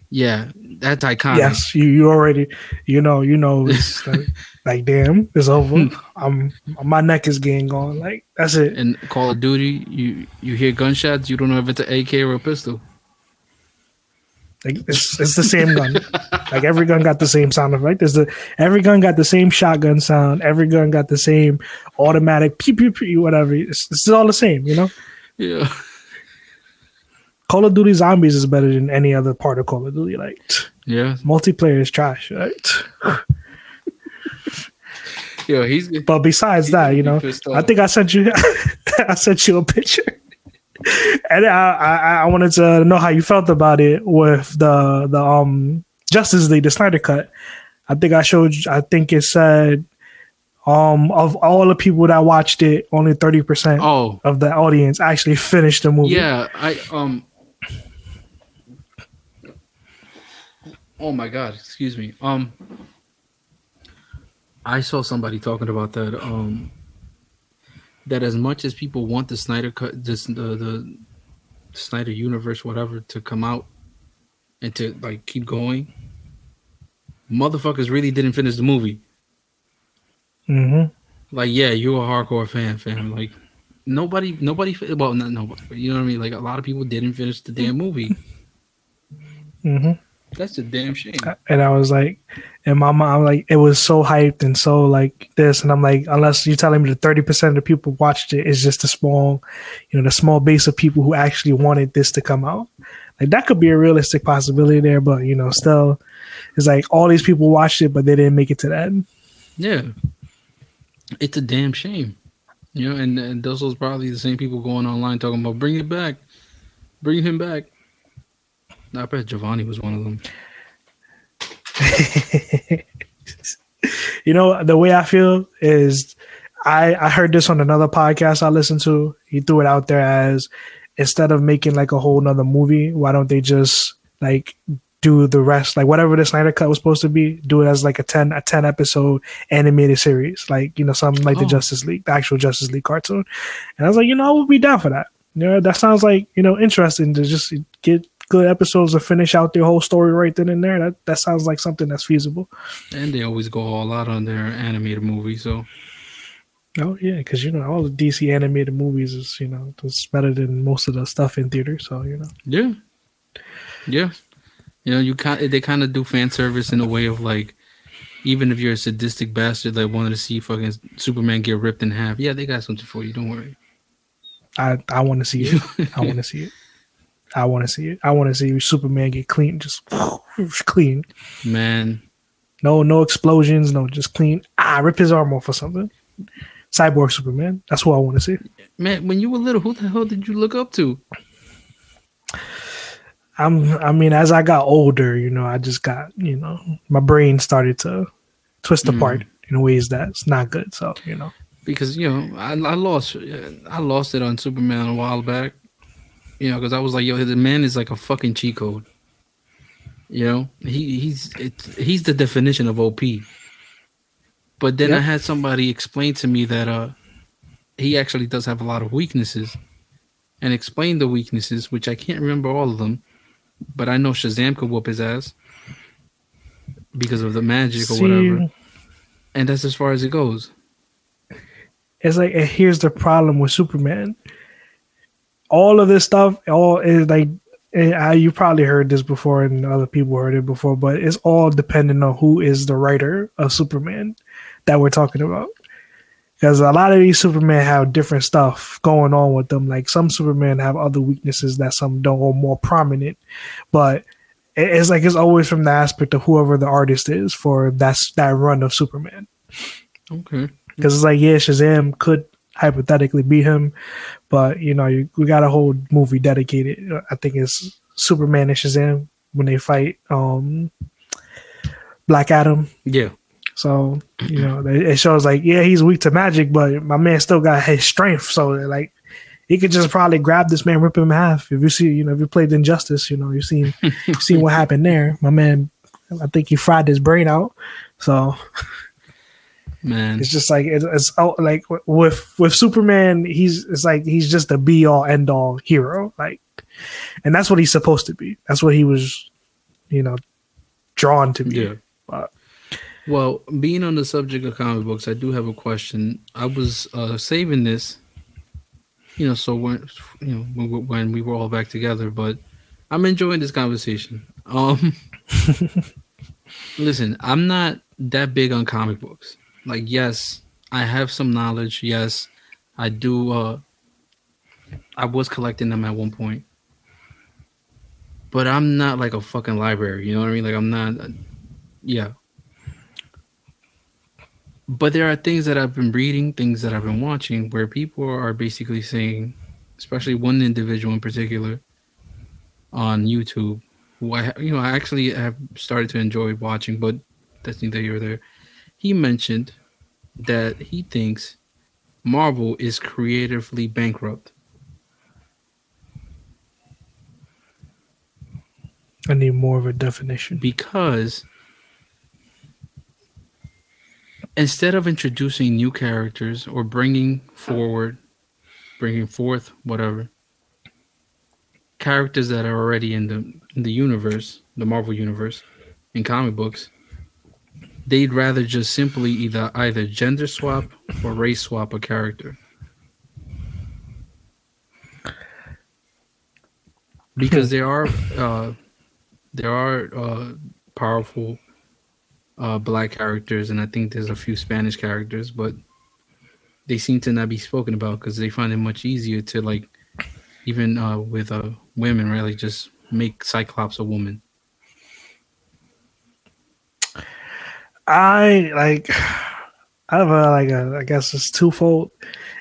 yeah, that's iconic. Yes, you you already you know you know it's like, like damn it's over. I'm my neck is getting gone. Like that's it. in Call of Duty, you you hear gunshots, you don't know if it's an AK or a pistol. Like it's it's the same gun. like every gun got the same sound effect. There's the every gun got the same shotgun sound. Every gun got the same automatic pew pew pew whatever. It's, it's all the same. You know. Yeah. Call of Duty Zombies is better than any other part of Call of Duty. Like Yeah. multiplayer is trash, right? Yeah, he's But besides he's that, you know, I think I sent you, I sent you a picture, and I, I, I wanted to know how you felt about it with the the um Justice League, the Snyder Cut. I think I showed. I think it said, um, of all the people that watched it, only thirty percent Oh, of the audience actually finished the movie. yeah. I um. Oh my god! Excuse me. Um. I saw somebody talking about that. Um. That as much as people want the Snyder cut, this the the Snyder universe, whatever, to come out and to like keep going, motherfuckers really didn't finish the movie. Mm-hmm. Like, yeah, you're a hardcore fan, fam. Like, nobody, nobody, well, not nobody, you know what I mean. Like, a lot of people didn't finish the damn movie. hmm That's a damn shame. and I was like, and my mom like it was so hyped and so like this, and I'm like, unless you're telling me that thirty percent of the people watched it, it's just a small, you know, the small base of people who actually wanted this to come out. Like that could be a realistic possibility there, but you know, still, it's like all these people watched it, but they didn't make it to the end. Yeah, it's a damn shame. You know, and, and those was probably the same people going online talking about bring it back, bring him back. I bet Giovanni was one of them. you know, the way I feel is I I heard this on another podcast I listened to. He threw it out there as instead of making like a whole nother movie, why don't they just like do the rest like whatever the Snyder cut was supposed to be, do it as like a ten a ten episode animated series, like you know something like the Oh. Justice League, the actual Justice League cartoon. And I was like, you know, I would be down for that. You know, that sounds like you know interesting to just get good episodes to finish out their whole story right then and there. That that sounds like something that's feasible. And they always go all out on their animated movie. So Oh yeah, because you know all the DC animated movies is you know it's better than most of the stuff in theater. So you know, yeah, yeah. You know, you kind they kind of do fan service in a way of like, even if you're a sadistic bastard that wanted to see fucking Superman get ripped in half, yeah, they got something for you. Don't worry. I I want to see it. I want to see it. I want to see it. I want to see Superman get clean, just clean. Man, No no explosions, no just clean. Ah, rip his arm off or something. Cyborg Superman. That's what I want to see. man, when you were little, who the hell did you look up to? I'm. I mean, as I got older, you know, I just got you know my brain started to twist Mm. apart in ways that's not good. So you know. Because you know, I, I lost, I lost it on Superman a while back. You know, because I was like, yo, the man is like a fucking cheat code. You know, he he's it's, he's the definition of OP. But then I had somebody explain to me that uh he actually does have a lot of weaknesses, and explain the weaknesses, which I can't remember all of them, but I know Shazam could whoop his ass because of the magic or whatever, and that's as far as it goes. it's like here's the problem with Superman. All of this stuff, all is like eh, I, you probably heard this before, and other people heard it before, but it's all dependent on who is the writer of Superman that we're talking about. Because a lot of these Superman have different stuff going on with them. Like some Superman have other weaknesses that some don't, or more prominent. But it's like it's always from the aspect of whoever the artist is for that's that run of Superman Okay. because it's like yeah, Shazam could hypothetically beat him, but you know you, we got a whole movie dedicated. I think it's Superman and Shazam when they fight um Black Adam. Yeah. So you know it shows like yeah he's weak to magic, but my man still got his strength. So like he could just probably grab this man, rip him in half. If you see, you know, if you played Injustice, you know, you've seen you've seen what happened there. My man, I think he fried his brain out. So Man. it's just like it's, it's oh, like with with Superman, he's it's like he's just a be all end all hero, like, and that's what he's supposed to be. That's what he was, you know, drawn to be. Yeah. But Well, being on the subject of comic books, I do have a question. I was uh, saving this, you know, so when you know when, we- when we were all back together, but I'm enjoying this conversation. Um, listen, I'm not that big on comic books. Like, yes, I have some knowledge. Yes, I do. Uh, I was collecting them at one point, but I'm not like a fucking library. You know what I mean? Like I'm not. uh, yeah. But there are things that I've been reading, things that I've been watching, where people are basically saying, especially one individual in particular, on YouTube, who I you know I actually have started to enjoy watching, but that's neither here or there. He mentioned that he thinks Marvel is creatively bankrupt. I need more of a definition. because instead of introducing new characters or bringing forward bringing forth whatever characters that are already in the in the universe the marvel universe in comic books they'd rather just simply either either gender swap or race swap a character. Because there are uh there are uh powerful uh black characters and i think there's a few spanish characters but they seem to not be spoken about because they find it much easier to like even uh with uh women really just make cyclops a woman I like I have a like a I guess it's twofold.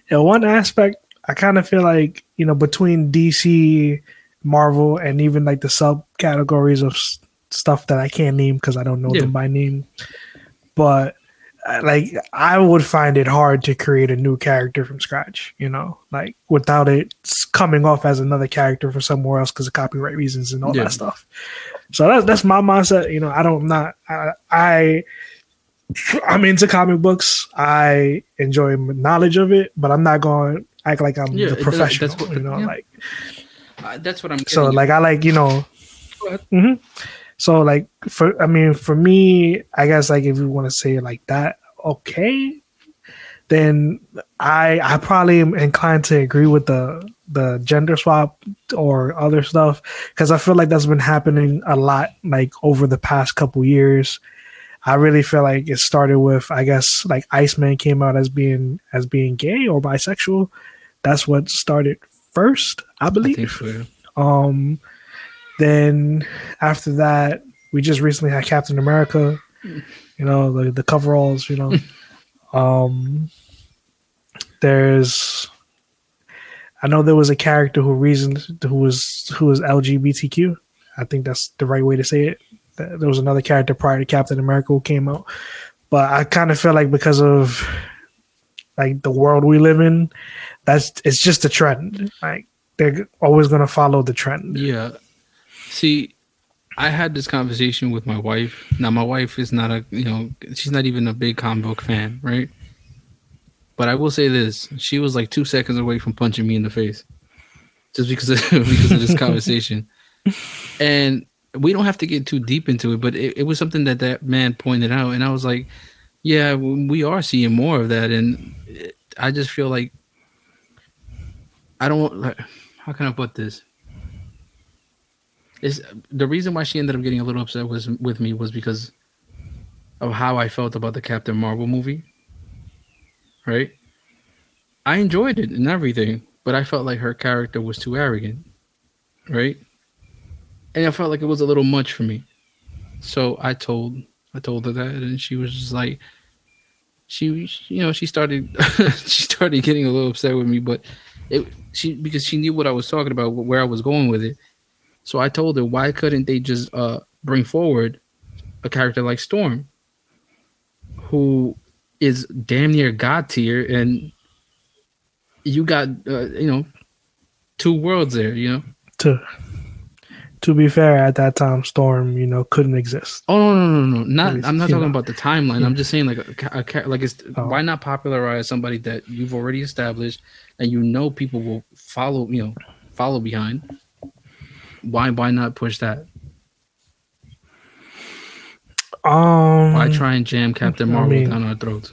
In one aspect, I kind of feel like you know between DC, Marvel, and even like the subcategories of s- stuff that I can't name because I don't know Yeah. them by name. But uh, like I would find it hard to create a new character from scratch. You know, like without it coming off as another character for somewhere else because of copyright reasons and all Yeah. that stuff. So that's that's my mindset. You know, I don't not I, I I'm into comic books. I enjoy knowledge of it, but I'm not going to act like I'm Yeah, the professional. that's what- you know, yeah. like uh, that's what i'm so. Like I like you know. Go ahead. hmm So like for I mean for me, I guess like if you want to say it like that, okay, then I I probably am inclined to agree with the the gender swap or other stuff because I feel like that's been happening a lot like over the past couple years. I really feel like it started with I guess like Iceman came out as being as being gay or bisexual. That's what started first, I i believe. think so. Um, then after that, we just recently had Captain America. You know the the coveralls. You know, um, there's. I know there was a character who reasoned who was who was LGBTQ. I think that's the right way to say it. Th- There was another character prior to Captain America who came out, but I kind of feel like because of like the world we live in, that's it's just a trend. Like they're always going to follow the trend. Yeah. See, I had this conversation with my wife. Now, my wife is not a, you know, she's not even a big comic book fan, right? But I will say this: she was like two seconds away from punching me in the face, just because of, because of this conversation. And we don't have to get too deep into it, but it, it was something that that man pointed out, and I was like, "Yeah, we are seeing more of that." And I just feel like I don't. How can I put this? is the reason why she ended up getting a little upset was with me was because of how I felt about the Captain Marvel movie. Right? I enjoyed it and everything, but I felt like her character was too arrogant. Right? And I felt like it was a little much for me. So I told I told her that and she was just like she you know, she started she started getting a little upset with me, but it she because she knew what I was talking about, where I was going with it. So I told her, why couldn't they just uh, bring forward a character like Storm, who is damn near god tier, and you got uh, you know two worlds there, you know. To to be fair, at that time, Storm, you know, couldn't exist. Oh no no no no! Not Yes, I'm not talking know. about the timeline. I'm just saying like a, a, like it's Oh. why not popularize somebody that you've already established and you know people will follow you know follow behind. Why why not push that? Um, Why try and jam Captain I Marvel mean- down our throats?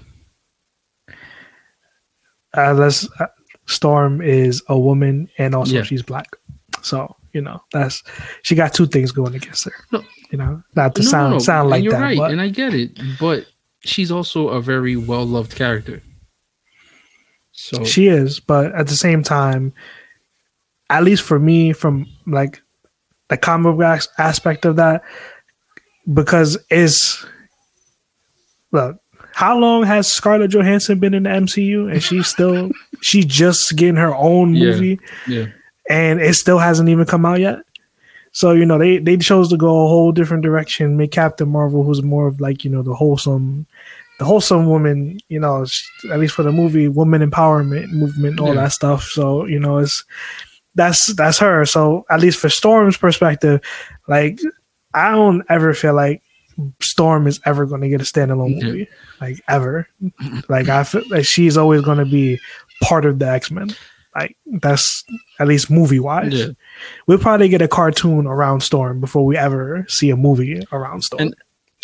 uh, let's, uh, Storm is a woman and also Yeah. she's black, so you know that's she got two things going against her. No. You know, not to No, sound no, sound like you're that, right, but and I get it, but she's also a very well loved character. So she is. But at the same time, at least for me, from like the comic book aspect of that, because is look how long has Scarlett Johansson been in the MCU and she's still she just getting her own Yeah. movie Yeah. And it still hasn't even come out yet. So you know they they chose to go a whole different direction, make Captain Marvel, who's more of like you know the wholesome, the wholesome woman. You know, she- at least for the movie, woman empowerment movement, all Yeah. that stuff. So you know it's that's that's her. So at least for Storm's perspective, like I don't ever feel like Storm is ever going to get a standalone Yeah. movie, like ever. like I feel like she's always going to be part of the X Men. Like that's at least movie wise. Yeah. We'll probably get a cartoon around Storm before we ever see a movie around Storm. And,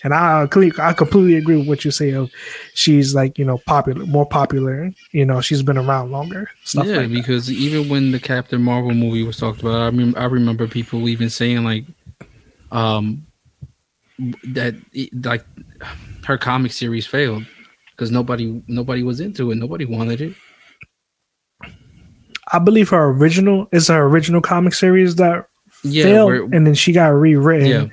And- I, I completely agree with what you say of she's like you know popular, more popular. You know, she's been around longer. Stuff yeah, like that. because even when the Captain Marvel movie was talked about, I mean, I remember people even saying like, um, that like her comic series failed because nobody nobody was into it, nobody wanted it. I believe her original is her original comic series that Yeah, failed, where- and then she got rewritten, Yeah.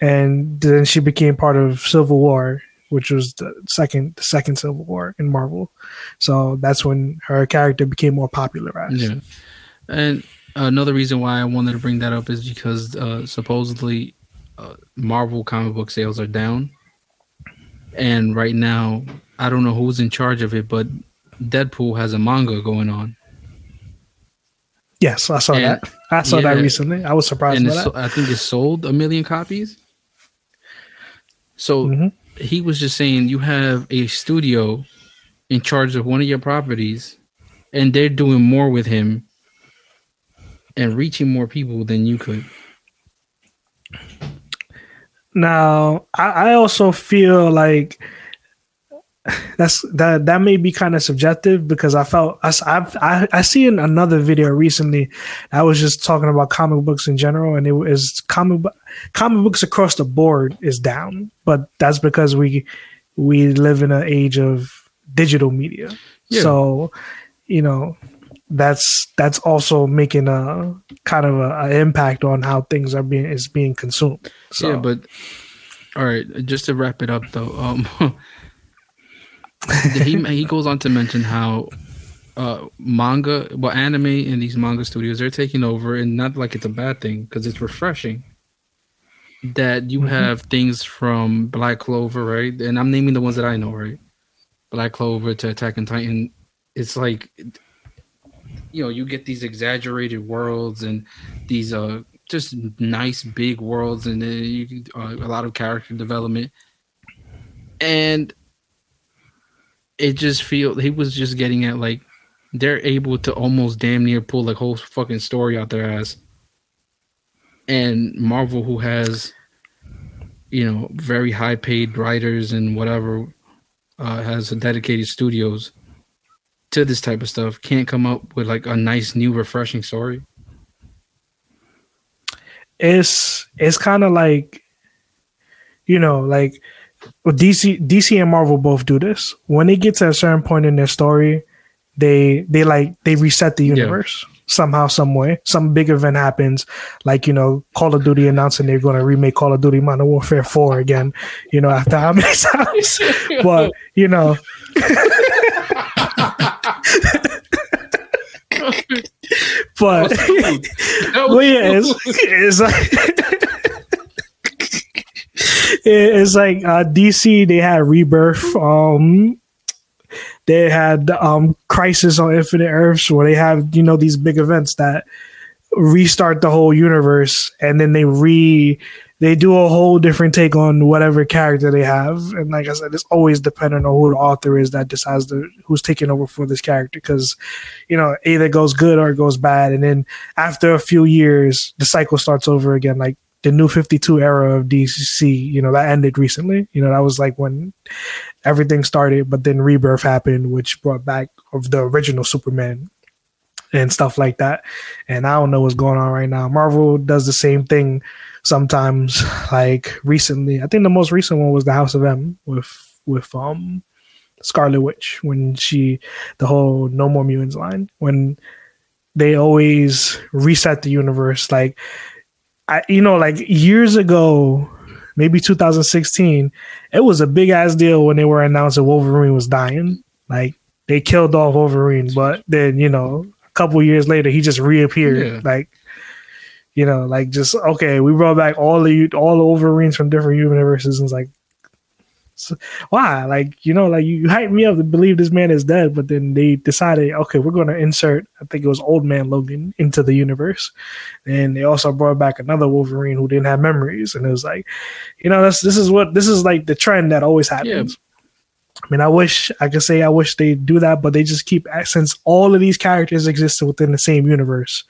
and then she became part of Civil War, which was the second the second Civil War in Marvel. So that's when her character became more popularized. Yeah, and another reason why I wanted to bring that up is because uh, supposedly uh, Marvel comic book sales are down, and right now I don't know who's in charge of it, but Deadpool has a manga going on, Yes, I saw And- that. I saw that recently. I was surprised and by that. I think it sold a million copies. So Mhm. he was just saying you have a studio in charge of one of your properties, and they're doing more with him and reaching more people than you could. Now, I, I also feel like that's that that may be kind of subjective because I felt i've I I see in another video recently I was just talking about comic books in general and it was comic comic books across the board is down, but that's because we we live in an age of digital media. Yeah. So, you know, that's that's also making a kind of a, a impact on how things are being is being consumed. So, Yeah, but all right, just to wrap it up though, um, he he goes on to mention how uh manga, well, anime and these manga studios they're taking over, and not like it's a bad thing because it's refreshing that you Mhm. have things from Black Clover, right? And I'm naming the ones that I know, right? Black Clover to Attack on Titan. It's like you know you get these exaggerated worlds and these uh just nice big worlds and then you uh, a lot of character development and it just feel he was just getting at like they're able to almost damn near pull like whole fucking story out their ass. And marvel who has you know very high paid writers and whatever uh, has dedicated studios to this type of stuff can't come up with like a nice new refreshing story. It's it's kind of like you know like dc dc and marvel both do this. When they get to a certain point in their story they they like they reset the universe somehow some way. Some big event happens like you know call of duty announcing they're going to remake call of duty modern warfare 4 again you know after how many times. But you know. But well, yeah, it's, it's like it's like uh, DC. They had Rebirth. Um, they had um, Crisis on Infinite Earths, where they have you know these big events that restart the whole universe, and then they re they do a whole different take on whatever character they have. And like I said, it's always dependent on who the author is that decides who's taking over for this character, because you know either goes good or it goes bad, and then after a few years, the cycle starts over again. Like the new 52 era of DC, you know, that ended recently. You know, that was like when everything started, but then Rebirth happened, which brought back of the original Superman and stuff like that. And I don't know what's going on right now. Marvel does the same thing sometimes. Like recently, I think the most recent one was the House of M with with um Scarlet Witch when she the whole No More Mutants line when they always reset the universe. Like, I, you know, like years ago, maybe 2016, it was a big ass deal when they were announcing Wolverine was dying. Like, they killed off Wolverine, but then you know, a couple years later, he just reappeared. Yeah. Like, you know, like just okay, we brought back all the all the Wolverines from different universes, and it's like, so, why? Like, you know, like you, you hyped me up to believe this man is dead, but then they decided, okay, we're going to insert, I think it was Old Man Logan into the universe, and they also brought back another Wolverine who didn't have memories, and it was like, you know, that's this is what this is like the trend that always happens. I mean, I wish I could say I wish they do that, but they just keep since all of these characters exist within the same universe.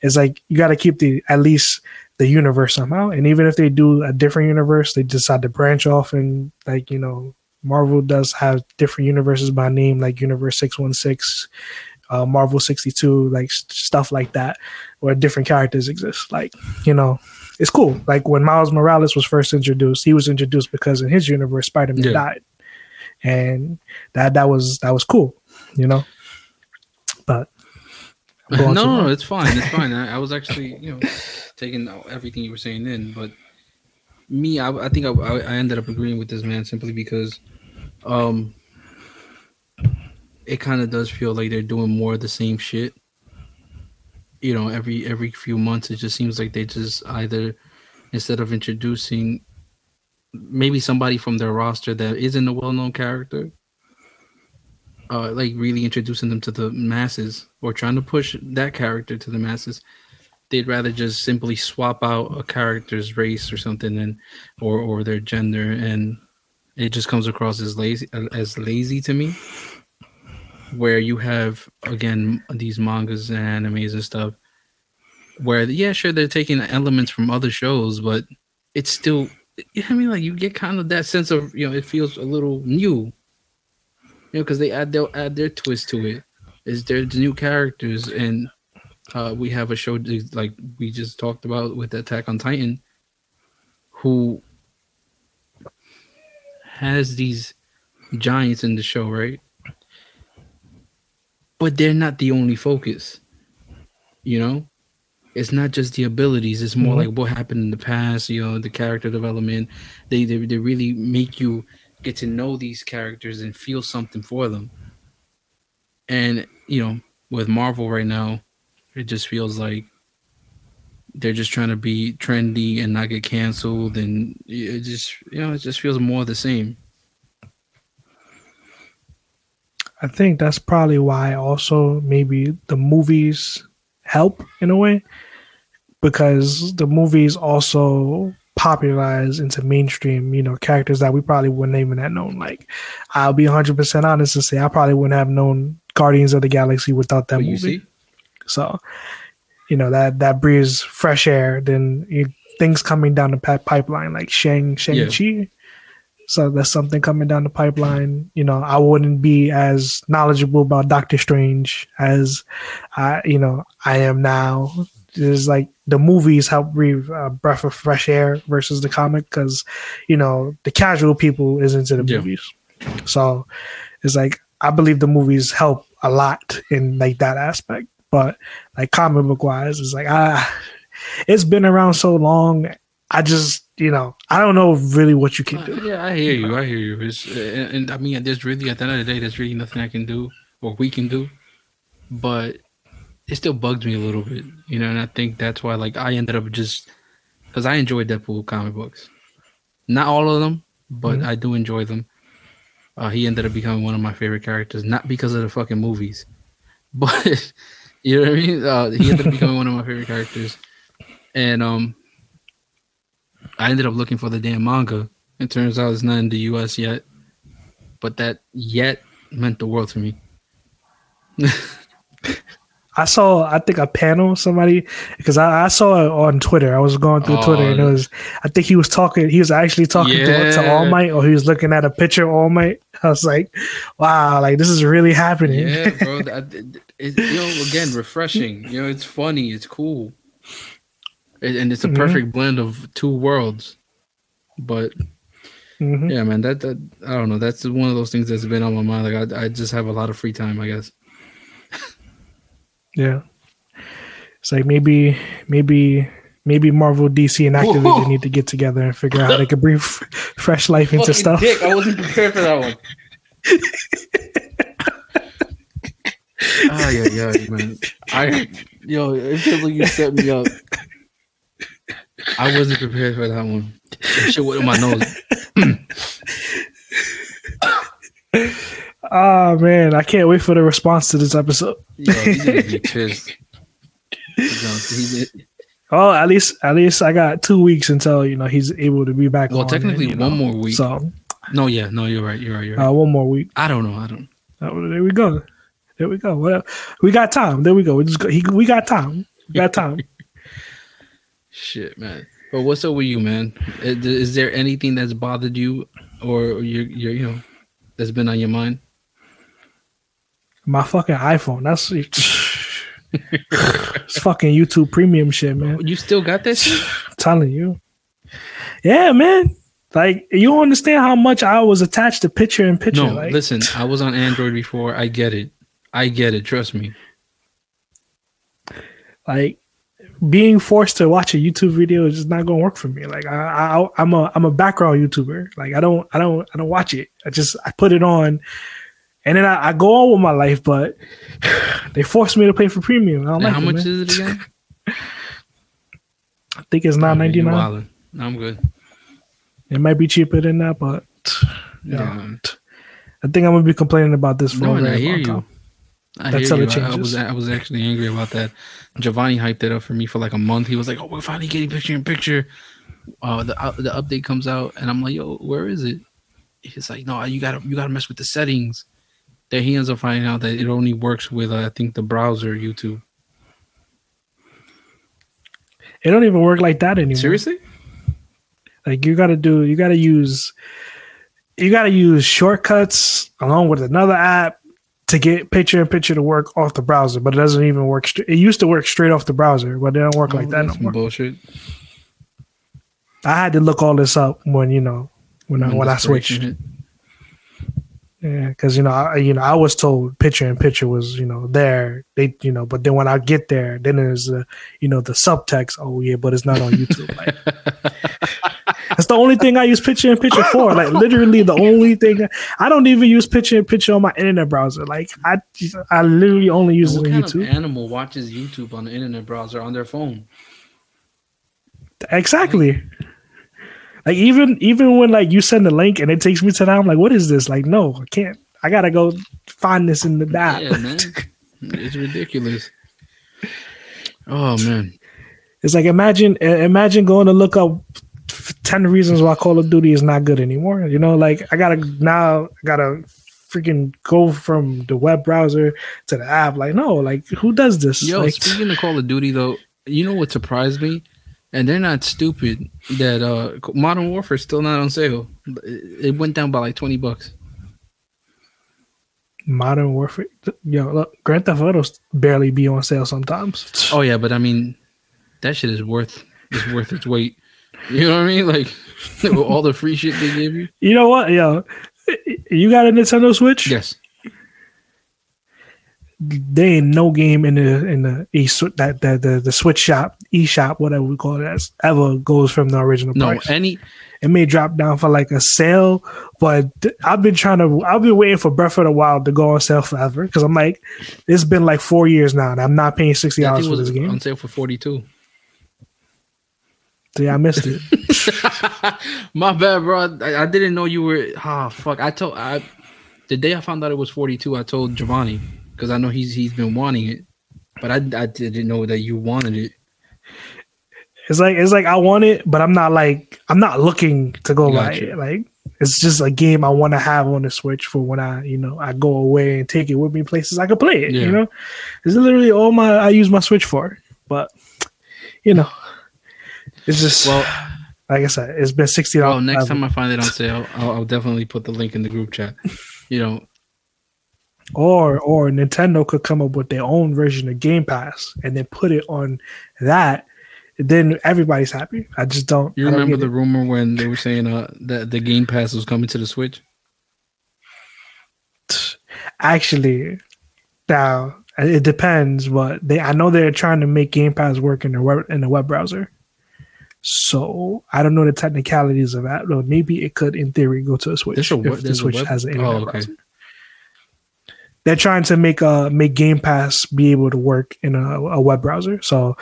It's like you got to keep the at least the universe somehow. And even if they do a different universe, they decide to branch off and like you know, Marvel does have different universes by name, like Universe Six One Six, uh, Marvel sixty two, like stuff like that, where different characters exist. Like you know, it's cool. Like when Miles Morales was first introduced, he was introduced because in his universe, Spider Man Yeah. died, and that that was that was cool, you know. But no, no, it's fine. It's fine. I, I was actually, you know, taking everything you were saying in, but me, I, I think I, I ended up agreeing with this man simply because, um, it kind of does feel like they're doing more of the same shit. You know, every every few months, it just seems like they just either instead of introducing maybe somebody from their roster that isn't a well-known character uh, like really introducing them to the masses or trying to push that character to the masses they'd rather just simply swap out a character's race or something and or or their gender and it just comes across as lazy as lazy to me. Where you have again these mangas and animes and stuff where yeah sure they're taking elements from other shows but it's still I mean? Like you get kind of that sense of you know it feels a little new. You know, because they add they'll add their twist to it. Is there's new characters, and uh, we have a show like we just talked about with Attack on Titan, who has these giants in the show, right? But they're not the only focus. You know, it's not just the abilities; it's more Mhm. like what happened in the past. You know, the character development. They they they really make you get to know these characters and feel something for them. And you know, with Marvel right now, it just feels like they're just trying to be trendy and not get canceled, and it just you know, it just feels more the same. I think that's probably why also maybe the movies help in a way because the movies also popularize into mainstream, you know, characters that we probably wouldn't even have known. Like, I'll be 100% honest and say I probably wouldn't have known Guardians of the Galaxy without that But movie. see, So, you know, that that breathes fresh air. Then you, things coming down the pi- pipeline, like Shang Shang Chi. So that's something coming down the pipeline. You know, I wouldn't be as knowledgeable about Doctor Strange as I, you know, I am now. There's like the movies help breathe a breath of fresh air versus the comic because, you know, the casual people is into the Yeah. movies. So it's like I believe the movies help a lot in like that aspect. But like comic book wise, it's like ah, it's been around so long. I just you know I don't know really what you can Uh, do. yeah, I hear you. I hear you. It's, and, and I mean, there's really at the end of the day, there's really nothing I can do or we can do. But it still bugs me a little bit, you know. And I think that's why, like, I ended up just because I enjoy Deadpool comic books. Not all of them, but Mhm. I do enjoy them. Uh, he ended up becoming one of my favorite characters, not because of the fucking movies, but you know what I mean. Uh, he ended up becoming one of my favorite characters, and um, I ended up looking for the damn manga. It turns out it's not in the U.S. yet, but that yet meant the world to me. I saw I think a panel somebody because I, I saw it on Twitter. I was going through Oh, Twitter and it was I think he was talking. He was actually talking to, to All Might or he was looking at a picture of All Might. I was like, wow, like this is really happening. Yeah, bro. It, it, you know, again, refreshing. You know, it's funny. It's cool, and, and it's a Mhm. perfect blend of two worlds. But Mhm. yeah, man, that, that I don't know. That's one of those things that's been on my mind. Like I, I just have a lot of free time, I guess. Yeah. It's like maybe maybe maybe Marvel, DC, and Activision Whoa. need to get together and figure out how they could breathe fresh life into Fucking stuff. dick, I wasn't prepared for that one. Ah, yeah, yeah, man. I, yo, it feels like you set me up. I wasn't prepared for that one. That shit went in my nose. Ah man, I can't wait for the response to this episode. He's gonna be pissed. He's gonna- he did- Oh, at least at least I got two weeks until you know he's able to be back. Well, technically, and, one know, more week. So No, yeah, no, you're right. You're right. You're right. uh, one more week. I don't know. I don't. Oh, there we go. There we go. Well, we got time. There we go. We just go, he, we got time. We got time. Shit, man. But what's up with you, man? Is, is there anything that's bothered you, or you, you, you know, that's been on your mind? My fucking iPhone. That's it's fucking YouTube Premium shit, man. You still got? I'm telling you. Yeah, man. Like you don't understand how much I was attached to picture in picture. No, like, listen. I was on Android before. I get it. I get it. Trust me. like being forced to watch a YouTube video is just not gonna work for me. Like I, I I'm a I'm a background YouTuber. Like I don't I don't I don't watch it. I just I put it on and then I, I go on with my life, but they force me to pay for premium. I don't like how it, much man. is it again? I think it's nine ninety You I'm good. It might be cheaper than that, but Yeah. I think I'm gonna be complaining about this for No, a and I hear long you. time. I That's how you. it I, I was I was actually angry about that. Giovanni hyped it up for me for like a month. He was like, "Oh, we're finally getting picture in picture." Uh, the uh, the update comes out, and I'm like, "Yo, where is it?" He's like, "No, you gotta you gotta mess with the settings." Then he ends up finding out that it only works with uh, I think the browser YouTube. It don't even work like that anymore. Seriously? Like you gotta do you gotta use you gotta use shortcuts along with another app to get picture in picture to work off the browser, but it doesn't even work. St- it used to work straight off the browser, but it don't work like Oh, that no more. bullshit. I had to look all this up when you know when I when I switched. Yeah, because you know, I, you know, I was told picture in picture was you know there. They you know, but then when I get there, then there's the you know the subtext. Oh yeah, but it's not on YouTube. Like, that's the only thing I use picture in picture for. Like literally the only thing. I don't even use picture in picture on my internet browser. Like I I literally only use What it on kind YouTube. of animal watches YouTube on the internet browser on their phone? Exactly. Like even even when like you send the link and it takes me to that, I'm like, what is this? Like, no, I can't. I gotta go find this in the app. Yeah, man. it's ridiculous. Oh man. It's like imagine imagine going to look up ten reasons why Call of Duty is not good anymore. You know, like I gotta now I gotta freaking go from the web browser to the app. Like no, like who does this? Yo, like, speaking of Call of Duty though, you know what surprised me? And they're not stupid that uh Modern Warfare is still not on sale. It went down by like twenty bucks. Modern Warfare. Yo, look, Grand Theft Auto barely be on sale sometimes. Oh yeah, but I mean, that shit is worth is worth its weight. You know what I mean? Like all the free shit they give you. You know what? Yo, you got a Nintendo Switch? Yes. There ain't no game in the in the e that the, the the Switch shop, e shop, whatever we call it, as ever goes from the original No, price. any it may drop down for like a sale, but I've been trying to. I've been waiting for Breath of the Wild to go on sale forever because I'm like, it's been like four years now, and I'm not paying sixty dollars for this game. on sale for forty two. Yeah, I missed it. My bad, bro. I, I didn't know you were. Ah, fuck. I told I the day I found out it was forty two. I told Giovanni because I know he's he's been wanting it, but I I didn't know that you wanted it. it's like it's like I want it, but I'm not like I'm not looking to go buy Gotcha. it. Like it's just a game I want to have on the Switch for when I you know I go away and take it with me places I can play it. Yeah. You know, it's literally all my I use my Switch for. But you know, it's just Well, like I said, it's been sixty dollars. well, next time I find it on sale, I'll, I'll definitely put the link in the group chat. You know, or or Nintendo could come up with their own version of Game Pass and then put it on that. Then everybody's happy. I just don't. you I don't remember the it. rumor when they were saying uh that the Game Pass was coming to the Switch? actually now It depends, but they I know they're trying to make Game Pass work in the web in the web browser. So I don't know the technicalities of that, but maybe it could, in theory, go to a Switch a if the Switch web- has an oh, internet okay. browser. They're trying to make uh make Game Pass be able to work in a, a web browser. So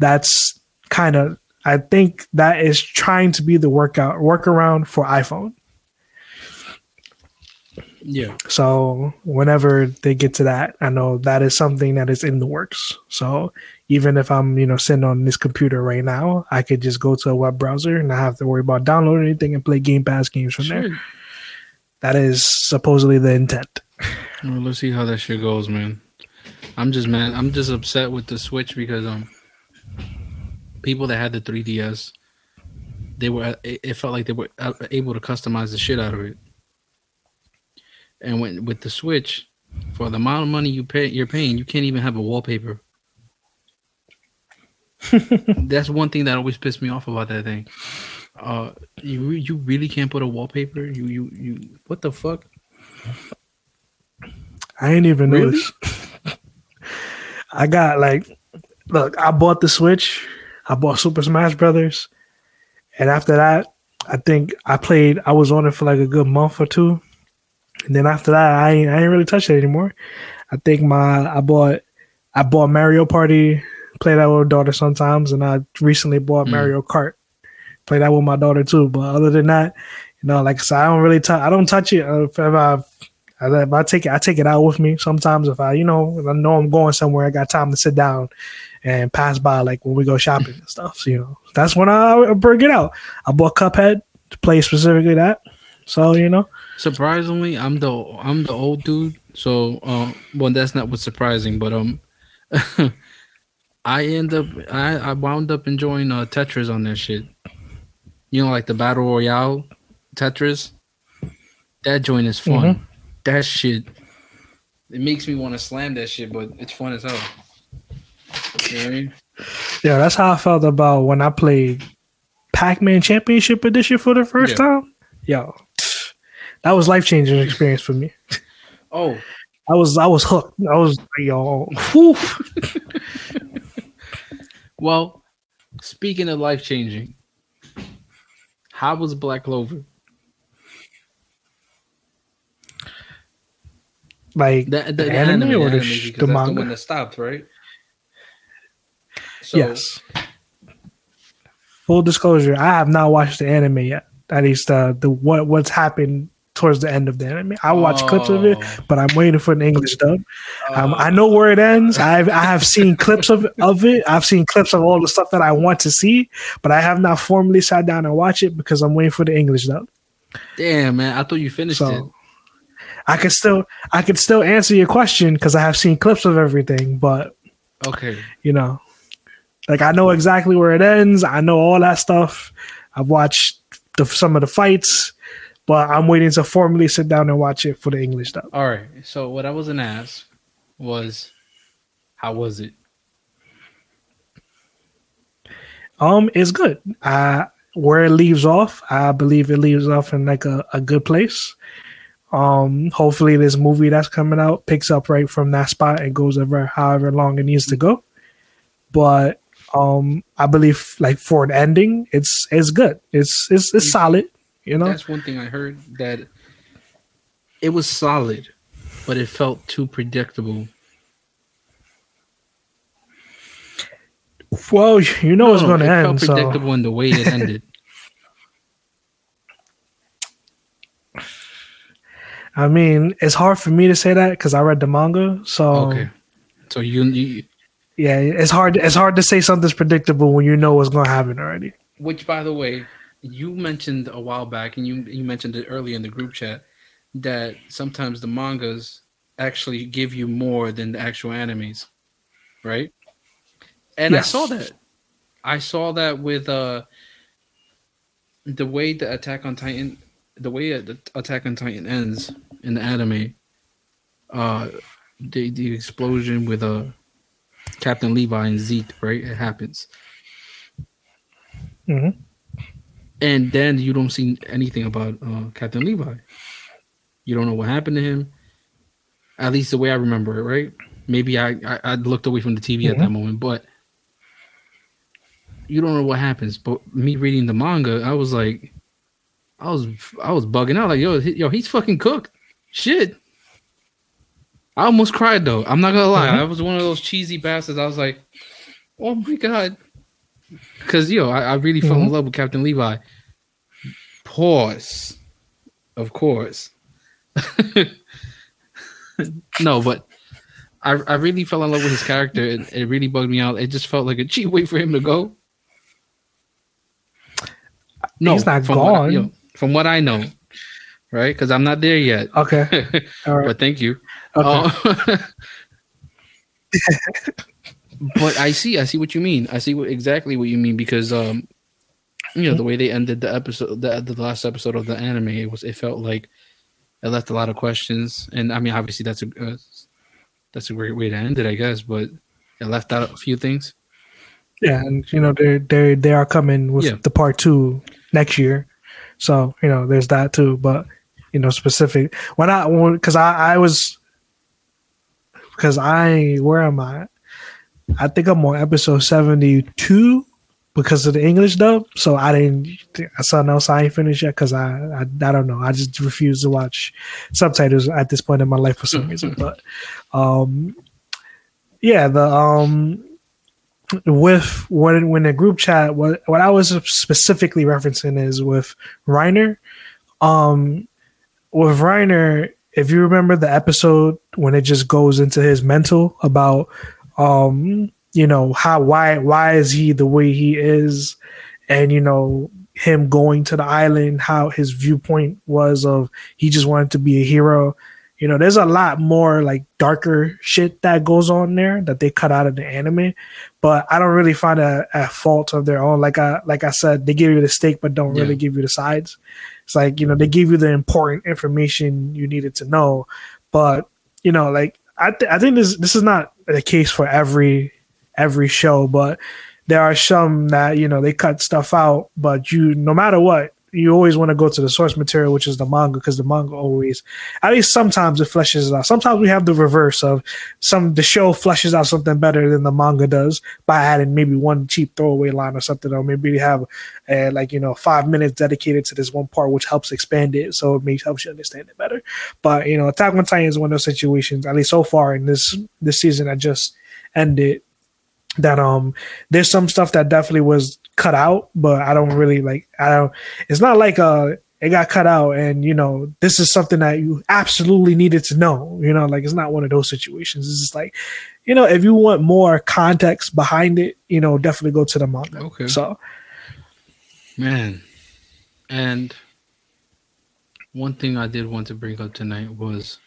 that's kind of I think that is trying to be the workout workaround for iPhone. Yeah. So whenever they get to that, I know that is something that is in the works. So even if I'm, you know, sitting on this computer right now, I could just go to a web browser and not have to worry about downloading anything and play Game Pass games from there. That is supposedly the intent. Well, let's see how that shit goes, man. I'm just mad. I'm just upset with the Switch because um, people that had the 3DS, they were it felt like they were uh, able to customize the shit out of it. And when with the Switch, for the amount of money you pay, you're paying, you can't even have a wallpaper. That's one thing that always pissed me off about that thing. Uh, you you really can't put a wallpaper. You you you. What the fuck? I ain't even Really? noticed. I got like, look, I bought the Switch. I bought Super Smash Brothers, and after that, I think I played. I was on it for like a good month or two, and then after that, I ain't, I ain't really touched it anymore. I think my I bought I bought Mario Party. Play that with my daughter sometimes, and I recently bought Hmm. Mario Kart. Play that with my daughter too. But other than that, you know, like I said, I don't really touch. I don't touch it. If I I, if I take it, I take it out with me. Sometimes if I, you know, I know I'm going somewhere, I got time to sit down and pass by, like when we go shopping and stuff. So, you know, that's when I bring it out. I bought Cuphead to play specifically that. So you know, Surprisingly, I'm the I'm the old dude. So, uh, well, that's not what's surprising, but um, I end up I I wound up enjoying uh Tetris on that shit. You know, like the battle royale Tetris. That joint is fun. That shit. It makes me want to slam that shit, but it's fun as hell. You know I mean? yeah, that's how I felt about when I played Pac-Man Championship Edition for the first Yeah. time. Yo, that was life changing experience for me. Oh, I was I was hooked. I was yo, well, speaking of life changing, how was Black Clover? Like The, the, the the anime, anime, or the anime, the manga. the one that stopped, right? So, yes. Full disclosure, I have not watched the anime yet. At least uh, the what what's happened towards the end of the anime. I watched clips of it, Oh. but I'm waiting for the English dub. Um, Oh. I know where it ends. I've I have seen clips of of it. I've seen clips of all the stuff that I want to see, but I have not formally sat down and watch it because I'm waiting for the English dub. Damn, man, I thought you finished it. I could still I could still answer your question because I have seen clips of everything, but Okay, you know, like I know exactly where it ends. I know all that stuff. I've watched the, some of the fights, but I'm waiting to formally sit down and watch it for the English dub. all right. So what I was gonna ask was, how was it? Um, it's good. Uh, where it leaves off, I believe it leaves off in like a, a good place. Um, hopefully this movie that's coming out picks up right from that spot and goes over however long it needs to go. But um, I believe like for an ending, it's it's good. It's it's it's solid. You know, That's one thing I heard that it was solid, but it felt too predictable. well, you know it's going to it end. Felt So predictable in the way it ended. I mean, it's hard for me to say that because I read the manga. So okay, so you, you yeah, it's hard. It's hard to say something's predictable when you know what's going to happen already. Which, by the way, you mentioned a while back, and you you mentioned it earlier in the group chat that sometimes the mangas actually give you more than the actual animes, right? And I saw that. I saw that with uh the way the Attack on Titan, the way the Attack on Titan ends in the anime. Uh, the the explosion with uh Captain Levi and Zeke, right? It happens Mhm. and then you don't see anything about uh, Captain Levi. You don't know what happened to him. At least the way I remember it, right? maybe I, I, I looked away from the TV mm-hmm. at that mm-hmm. moment, but you don't know what happens. But me reading the manga, I was like, I was I was bugging out like, yo, yo, he's fucking cooked. Shit. I almost cried though. I'm not gonna lie. Mm-hmm. I was one of those cheesy bastards. I was like, oh my god, because yo, I, I really mm-hmm. fell in mm-hmm. love with Captain Levi. Pause. Of course. no, but I I really fell in love with his character. It, it really bugged me out. It just felt like a cheap way for him to go. No, he's not from gone. What I, know, from what I know, right? Because I'm not there yet. Okay. but thank you. Okay. Uh, but I see, I see what you mean. I see what, exactly what you mean because, um, you know, the way they ended the episode, the, the last episode of the anime, it was, it felt like it left a lot of questions, and I mean, obviously that's a uh, that's a great way to end it, I guess, but it left out a few things. Yeah, and you know they they they are coming with yeah. the part two next year. So you know, there's that too. But you know, specific when I because I I was because I where am I? I think I'm on episode seventy two because of the English dub. So I didn't. Something else I ain't finished yet because I, I, I don't know. I just refuse to watch subtitles at this point in my life for some reason. But um, yeah, the um with when when the group chat what what I was specifically referencing is with Reiner. Um, with Reiner, if you remember the episode when it just goes into his mental about um you know how why why is he the way he is and you know him going to the island how his viewpoint was of he just wanted to be a hero you know, there's a lot more like darker shit that goes on there that they cut out of the anime, but I don't really find a, a fault of their own. Like I like I said, they give you the steak, but don't yeah. really give you the sides. It's like you know they give you the important information you needed to know, but you know, like I th- I think this this is not the case for every every show, but there are some that you know they cut stuff out, but you no matter what you always want to go to the source material, which is the manga, because the manga always, at least sometimes it fleshes it out. Sometimes we have the reverse of some the show fleshes out something better than the manga does by adding maybe one cheap throwaway line or something, or maybe they have uh, like you know five minutes dedicated to this one part, which helps expand it, so it makes helps you understand it better. But you know, Attack on Titan is one of those situations, at least so far in this this season I just ended that um there's some stuff that definitely was cut out, but I don't really like I don't it's not like uh it got cut out and you know this is something that you absolutely needed to know you know like it's not one of those situations. It's just like you know if you want more context behind it you know definitely go to the manga. Okay. So. Man. And one thing i did want to bring up tonight was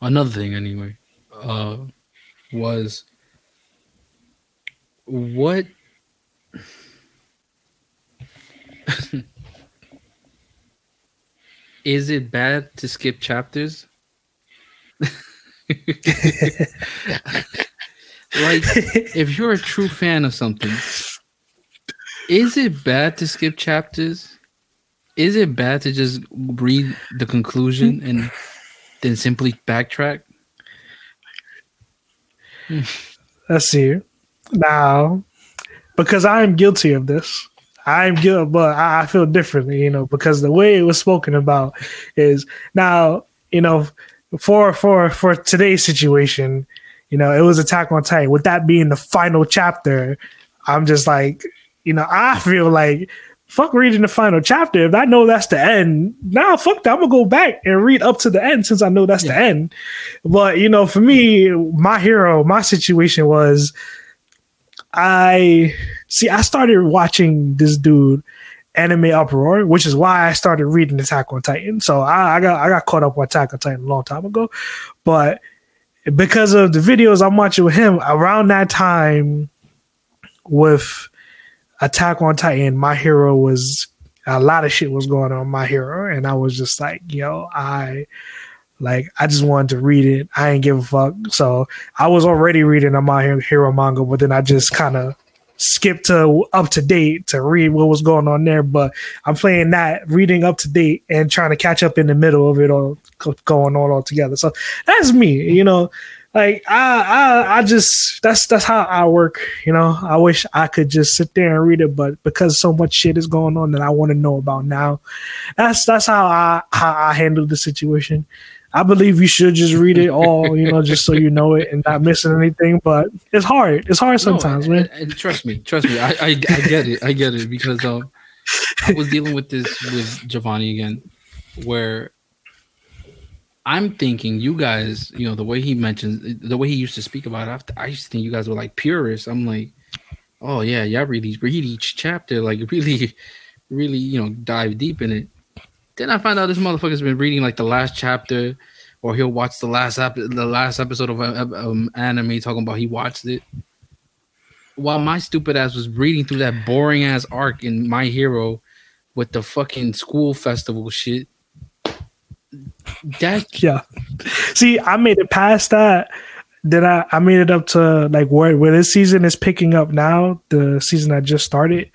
another thing anyway uh was what is it bad to skip chapters? like if you're a true fan of something, is it bad to skip chapters? Is it bad to just read the conclusion and then simply backtrack? Let's see. Now, because I am guilty of this, I'm good, but I, feel differently, you know, because the way it was spoken about is now, you know, for for for today's situation, you know, it was Attack on Titan. With that being the final chapter, I'm just like, you know, I feel like fuck reading the final chapter. If I know that's the end, now nah, fuck that. I'm gonna go back and read up to the end since I know that's yeah. the end. But you know, for me, my hero, my situation was I see. I started watching this dude anime uproar, which is why I started reading Attack on Titan. So I, I, got I got caught up with Attack on Titan a long time ago, but because of the videos I'm watching with him around that time with Attack on Titan, my hero was a lot of shit was going on my hero, and I was just like, yo, I like I just wanted to read it. I ain't give a fuck. So I was already reading a My Hero manga, but then I just kind of skipped to up to date to read what was going on there. But I'm playing that, reading up to date, and trying to catch up in the middle of it all going on all together. So that's me. You know, like I, I I just that's that's how I work, you know. I wish I could just sit there and read it, but because so much shit is going on that I want to know about now, that's that's how I how I handle the situation. I believe you should just read it all, you know, just so you know it and not missing anything. But it's hard. It's hard sometimes, no, man. Trust me, trust me, I, I, I get it, I get it because um, I was dealing with this with Giovanni again, where I'm thinking you guys, you know, the way he mentions, the way he used to speak about it, I used to think you guys were like purists. I'm like, oh yeah, yeah, really read each chapter, like really, really, you know, dive deep in it. Then I find out this motherfucker's been reading like the last chapter, or he'll watch the last ep- the last episode of um, anime talking about he watched it. While my stupid ass was reading through that boring ass arc in My Hero with the fucking school festival shit that yeah. See, I made it past that. Then I, I made it up to like where where this season is picking up now, the season I just started.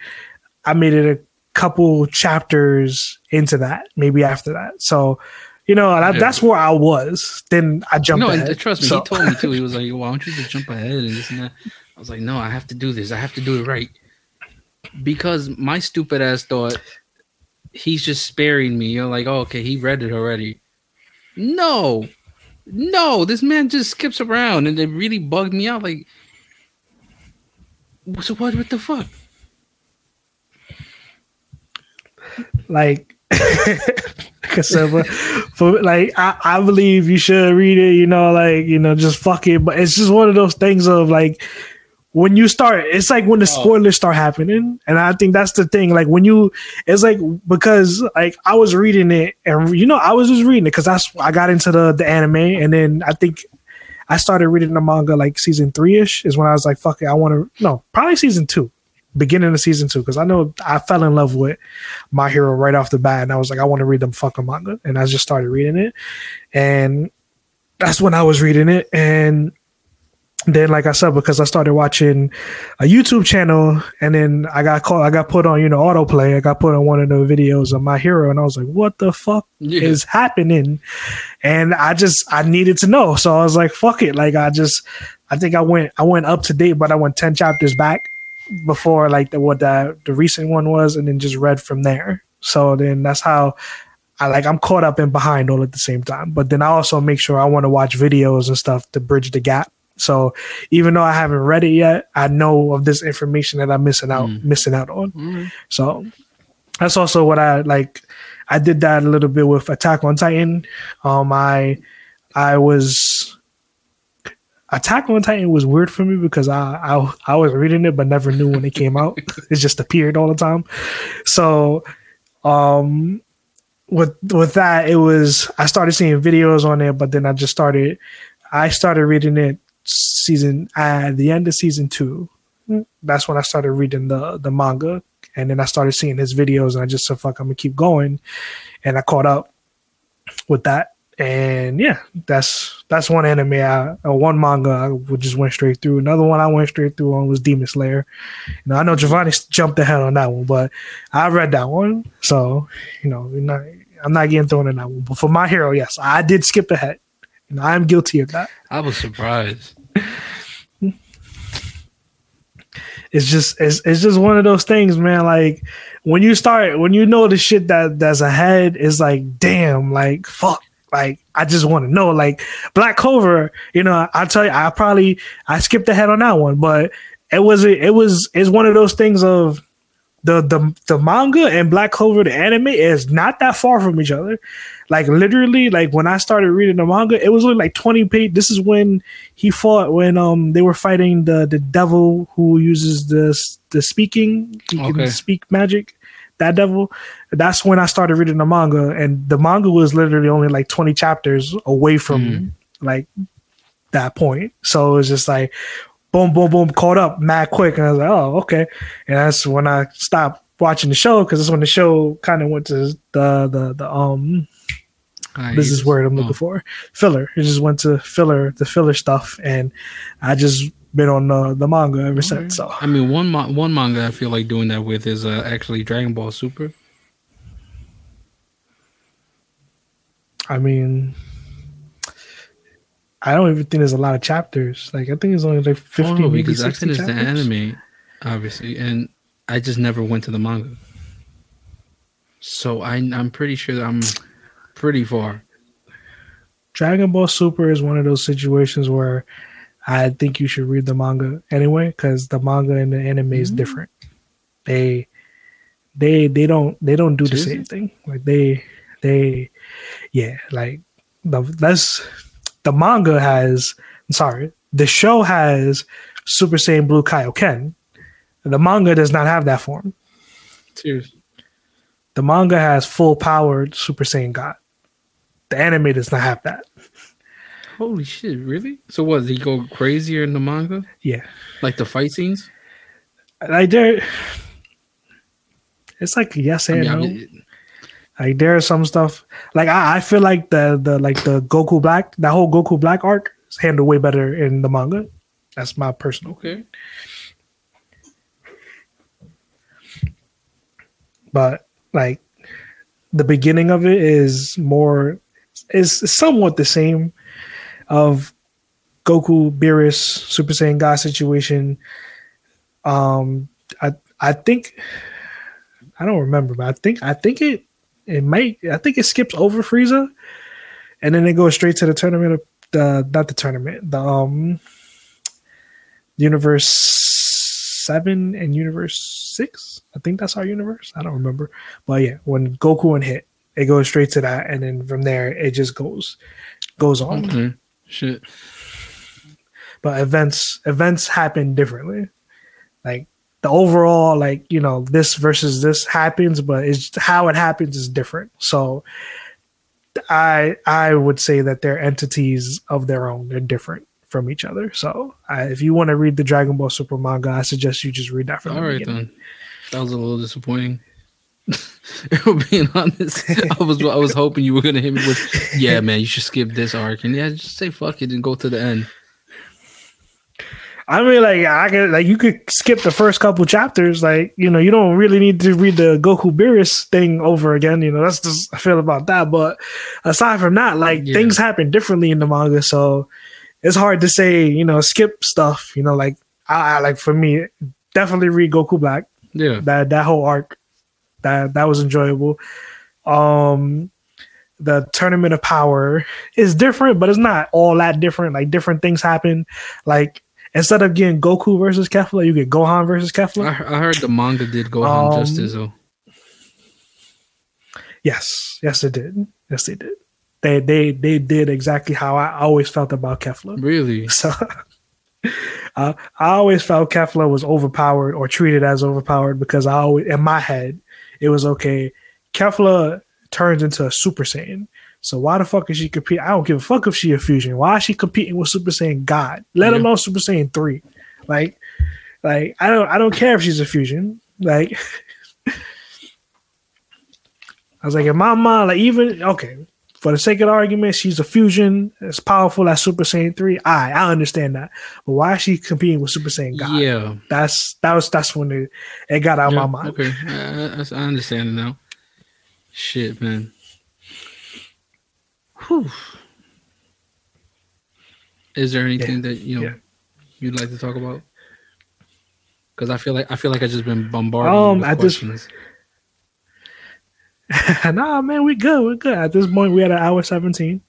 I made it a couple chapters into that, maybe after that. So, you know, that, yeah. that's where I was. Then I jumped. No, ahead, trust me, so. he told me too. He was like, "Why don't you just jump ahead and this and that?" I was like, "No, I have to do this. I have to do it right." Because my stupid ass thought he's just sparing me. You're like, oh, okay, he read it already. No, no, this man just skips around, and it really bugged me out. Like, so what? What the fuck? Like, Cassava, uh, for like, I, I believe you should read it. You know, like, you know, just fuck it. But it's just one of those things of like, when you start, it's like when the oh. spoilers start happening, and I think that's the thing. Like when you, it's like because like I was reading it, and you know I was just reading it because that's I got into the the anime, and then I think I started reading the manga like season three ish is when I was like, fuck it, I want to no probably season two, beginning of season two because I know I fell in love with my hero right off the bat, and I was like, I want to read them fucking manga, and I just started reading it, and that's when I was reading it, and then like I said, because I started watching a YouTube channel and then I got called I got put on, you know, autoplay. I got put on one of the videos of my hero and I was like, what the fuck yeah. is happening? And I just I needed to know. So I was like, fuck it. Like I just I think I went I went up to date, but I went 10 chapters back before like the what the the recent one was and then just read from there. So then that's how I like I'm caught up and behind all at the same time. But then I also make sure I want to watch videos and stuff to bridge the gap so even though I haven't read it yet, I know of this information that I'm missing out mm. missing out on. Mm. So that's also what I like. I did that a little bit with Attack on Titan. Um, I I was Attack on Titan was weird for me because I, I I was reading it but never knew when it came out. it just appeared all the time. So um with with that it was I started seeing videos on it, but then I just started I started reading it season at the end of season two. That's when I started reading the the manga, and then I started seeing his videos, and I just said, "Fuck, I'm gonna keep going," and I caught up with that. And yeah, that's that's one anime, I, uh, one manga I just went straight through. Another one I went straight through on was Demon Slayer. You know, I know Giovanni jumped ahead on that one, but I read that one, so you know, not, I'm not getting thrown in that one. But for my hero, yes, I did skip ahead. You know, I'm guilty of that. I was surprised. it's just it's, it's just one of those things, man. Like when you start when you know the shit that that's ahead it's like, damn, like fuck. Like I just want to know. Like Black Clover, you know, I tell you, I probably I skipped ahead on that one, but it was it was it's one of those things of the the the manga and Black Clover, the anime, is not that far from each other. Like literally, like when I started reading the manga, it was only like twenty page. This is when he fought when um they were fighting the the devil who uses the the speaking, he okay. can speak magic. That devil. That's when I started reading the manga, and the manga was literally only like twenty chapters away from mm. like that point. So it was just like boom, boom, boom, caught up mad quick. And I was like, oh, okay. And that's when I stopped watching the show because that's when the show kind of went to the the the um this is word I'm looking oh. for filler. It just went to filler the filler stuff, and I just been on the, the manga ever since. So I mean, one one manga I feel like doing that with is uh, actually Dragon Ball Super. I mean, I don't even think there's a lot of chapters. Like I think it's only like fifty. Oh, no, maybe because I 60 finished the anime, obviously, and I just never went to the manga. So I, I'm pretty sure that I'm pretty far. Dragon Ball Super is one of those situations where I think you should read the manga anyway because the manga and the anime is Mhm. different. They they they don't they don't do the same thing. Like they they yeah like the that's the manga has I'm sorry the show has Super Saiyan Blue Kaioken. The manga does not have that form. Seriously. The manga has full powered Super Saiyan God. The anime does not have that. Holy shit! Really? So what? Did he go crazier in the manga? Yeah. Like the fight scenes? like there it's like yes I and mean, I no. mean, like there is some stuff like I, I feel like the the like the Goku Black that whole Goku Black arc is handled way better in the manga. That's my personal. okay. But like the beginning of it is more is somewhat the same of Goku Beerus Super Saiyan God situation. Um I I think I don't remember, but I think I think it it might I think it skips over Frieza and then it goes straight to the tournament of the not the tournament, the um universe seven and universe six. I think that's our universe. I don't remember. But yeah, when Goku and hit, it goes straight to that, and then from there it just goes goes on. Okay. Shit. But events events happen differently. Like the overall, like you know, this versus this happens, but it's how it happens is different. So I I would say that they're entities of their own. They're different from each other. So I, if you want to read the Dragon Ball Super manga, I suggest you just read that from All the right beginning. then. That was a little disappointing. Being honest, I was I was hoping you were gonna hit me with, yeah, man, you should skip this arc, and yeah, just say fuck it and go to the end. I mean, like I could, like you could skip the first couple chapters. Like you know, you don't really need to read the Goku Beerus thing over again. You know, that's just I feel about that. But aside from that, like Yeah. things happen differently in the manga, so it's hard to say. You know, skip stuff. You know, like I, I like for me, definitely read Goku Black. Yeah. That that whole arc, that that was enjoyable. Um, the tournament of power is different, but it's not all that different. Like different things happen. Like instead of getting Goku versus Kefla, you get Gohan versus Kefla. I heard the manga did Gohan Um, justice though. yes, yes, it did. Yes, they did. They they they did exactly how I always felt about Kefla. Really? So uh, I always felt Kefla was overpowered or treated as overpowered because I always in my head it was okay. Kefla turns into a Super Saiyan. So why the fuck is she competing? I don't give a fuck if she a fusion. Why is she competing with Super Saiyan God? Let Yeah. alone Super Saiyan three. Like, like I don't I don't care if she's a fusion. Like I was like, in my mind, like even okay, for the sake of the argument, she's a fusion, as powerful as Super Saiyan three. I I understand that, but why is she competing with Super Saiyan God? Yeah. That's that was that's when it, it got out of Yeah, my mind. Okay, I, I, I understand it now. Shit, man. Whew. Is there anything that you know yeah. you'd like to talk about? Because I feel like I feel like I just been bombarded Um, with at this- questions. nah, man, we good. We're good. At this point, we at an hour seventeen,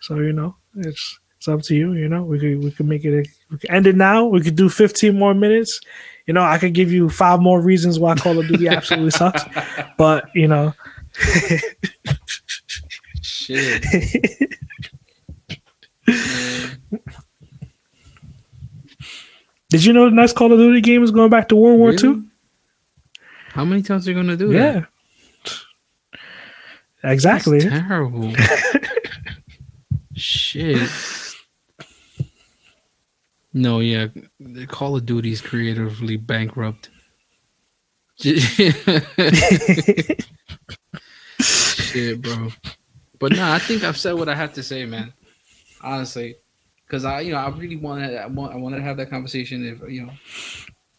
so you know it's it's up to you. You know, we could we could make it. We could end it now. We could do fifteen more minutes. You know, I could give you five more reasons why Call of Duty absolutely sucks. But you know, Shit. did you know the next Call of Duty game is going back to World War Really? Two? How many times are you gonna do Yeah, that? Exactly. That's terrible. Shit. No, yeah, the Call of Duty is creatively bankrupt. Shit, bro. But nah, I think I've said what I have to say, man. Honestly, because I, you know, I really wanted, I want, I wanted to have that conversation. If you know,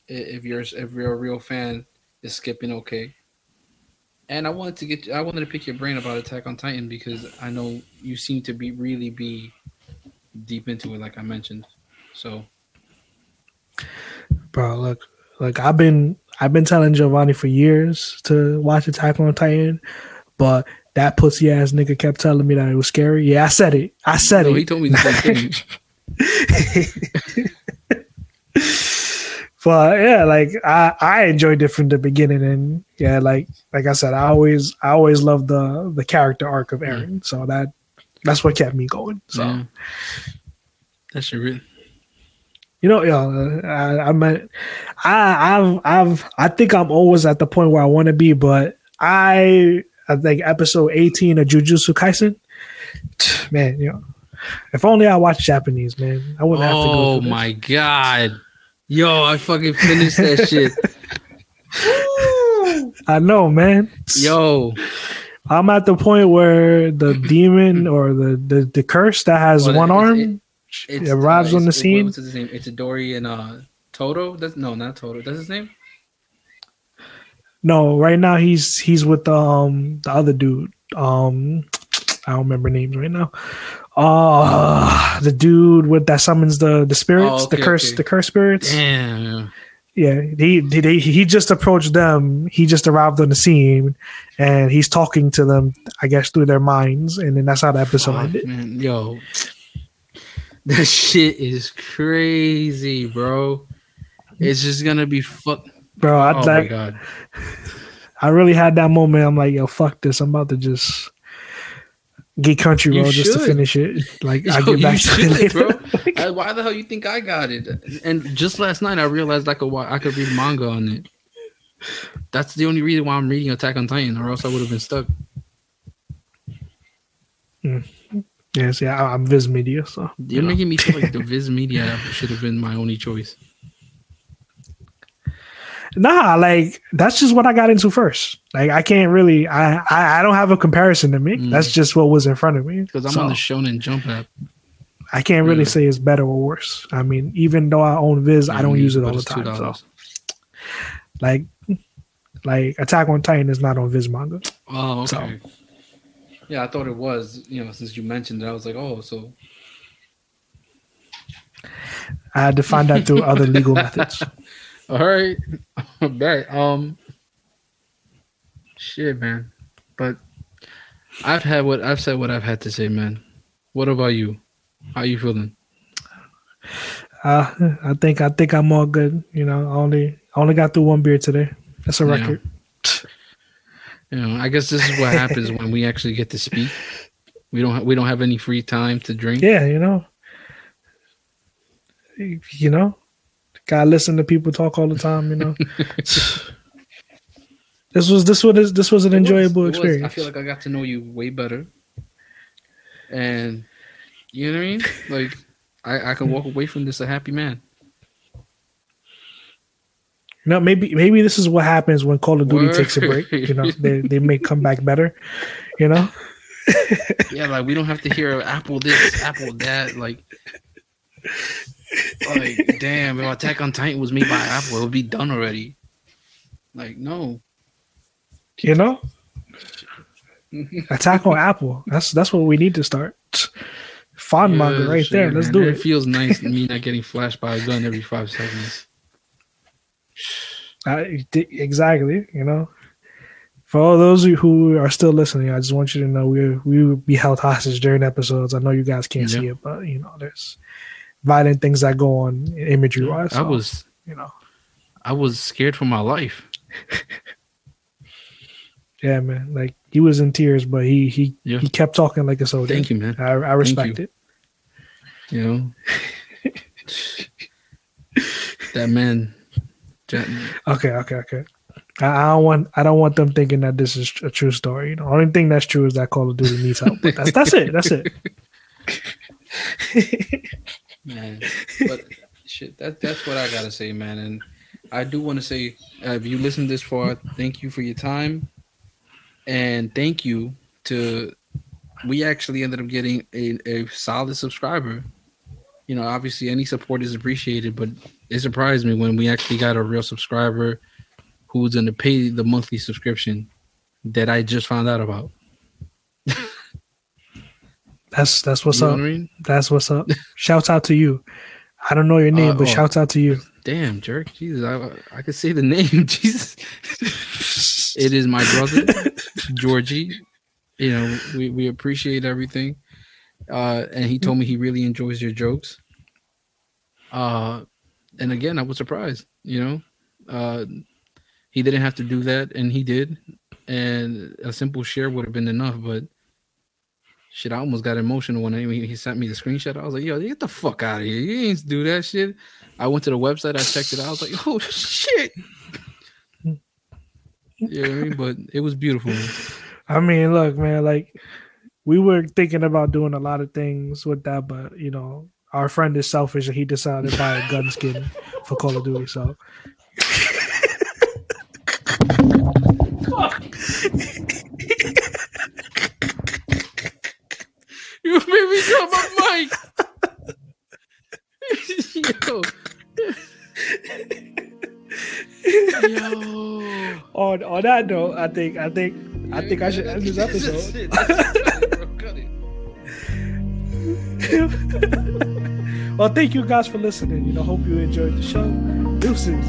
if you're, if you're a real fan, is skipping okay? And I wanted to get, I wanted to pick your brain about Attack on Titan because I know you seem to be really be deep into it, like I mentioned. So, bro, look, like I've been I've been telling Giovanni for years to watch Attack on Titan, but that pussy ass nigga kept telling me that it was scary. Yeah, I said it. I said no, it. he told me the same thing. but yeah, like I I enjoyed it from the beginning, and yeah, like like I said, I always I always loved the the character arc of mm. Eren, so that that's what kept me going. So Yeah. That should really. you know, yeah, I I mean, I I've I've I think I'm always at the point where I want to be, but I I think episode 18 of Jujutsu Kaisen, man, you know, if only I watched Japanese, man, I wouldn't have to go. Oh my god. Yo, I fucking finished that shit. I know, man. Yo, I'm at the point where the demon or the the, the curse that has Well, one it's- arm it- it arrives on the scene. What's his name? It's Dory and uh Todo. That's no, not Todo. That's his name. No, right now he's he's with um the other dude. Um I don't remember names right now. Uh the dude with that summons the the spirits, Oh, the curse, okay. the curse spirits. Damn. Yeah, he, he he just approached them. He just arrived on the scene, and he's talking to them. I guess through their minds, and then that's how the episode Fuck, ended. man. Yo, that shit is crazy, bro. It's just gonna be fuck. Bro, I Oh my god. I really had that moment. I'm like, yo, fuck this. I'm about to just get country You road just to finish it. Like I get back you to it later. bro. I- why the hell you think I got it? And just last night I realized I could I could read manga on it. That's the only reason why I'm reading Attack on Titan, or else I would have been stuck. Yes, yeah, I- I'm Viz Media, so you You're know. making me feel like the Viz Media should have been my only choice. Nah, like that's just what I got into first. Like I can't really, I I, I don't have a comparison to make. Mm. That's just what was in front of me. Because I'm So, on the Shonen Jump app. I can't really Mm. say it's better or worse. I mean, even though I own Viz, I don't Mm, use it all the time. $2. like, like Attack on Titan is not on Viz manga. Oh, So- okay. Yeah, I thought it was. You know, since you mentioned it, I was like, oh, so I had to find that through other legal methods. All right, right. Um, shit, man. But I've had what I've said. What I've had to say, man. What about you? How you feeling? Uh, I think I think I'm all good. You know, I only I only got through one beer today. That's a Yeah. record. You know, I guess this is what happens when we actually get to speak. We don't ha- we don't have any free time to drink. Yeah, you know, you know, gotta listen to people talk all the time. You know, this was this was this was an It enjoyable was. experience. I feel like I got to know you way better, and you know what I mean. Like I, I can walk away from this a happy man. No, maybe maybe this is what happens when Call of Duty Word. takes a break. You know, they they may come back better. You know, Yeah, like we don't have to hear Apple this, Apple that. Like, like damn, if Attack on Titan was made by Apple, it would be done already. Like, no. you know, attack on Apple. That's that's what we need to start. Fond manga right shit, there. Let's man. do It it. feels nice me not getting flashed by a gun every five seconds. I, exactly. You know, for all those who- who are still listening, I just want you to know we we will be held hostage during episodes. I know you guys can't see it, but you know, there's violent things that go on imagery wise. I was you know, I was scared for my life. yeah, man. Like he was in tears, but he he Yeah. he kept talking like a soldier. Thank you, man. I, I respect you. it. You know, that man. that- Okay, okay, okay. I, I don't want I don't want them thinking that this is a true story. You know, only thing that's true is that Call of Duty needs help. But that's that's it. That's it. man. But shit, that that's what I gotta say, man. And I do want to say, uh, if you listened this far, thank you for your time, and thank you to. We actually ended up getting a, a solid subscriber. You know, obviously, any support is appreciated, but it surprised me when we actually got a real subscriber who's going to pay the monthly subscription that I just found out about. That's that's what's You up. what I mean? That's what's up. Shouts out to you. I don't know your name, Uh, but oh. shouts out to you. Damn, jerk. Jesus, I I could say the name. Jesus. it is my brother, Georgie. You know, we, we appreciate everything. Uh, and he told me he really enjoys your jokes. Uh, and again, I was surprised, you know. Uh, he didn't have to do that, and he did. And a simple share would have been enough, but shit, I almost got emotional when he, he sent me the screenshot. I was like, yo, get the fuck out of here. You ain't do that shit. I went to the website, I checked it out. I was like, oh shit. You know what I mean? But it was beautiful. man. I mean, look, man, like we were thinking about doing a lot of things with that, but you know, our friend is selfish and he decided to buy a gun skin for Call of Duty. So You made me drop my mic. Yo. Yo. on on that note, I think I think I think I should end this episode. it. That's it. Bro, cut it. well, thank you guys for listening. You know, hope you enjoyed the show. Deuces.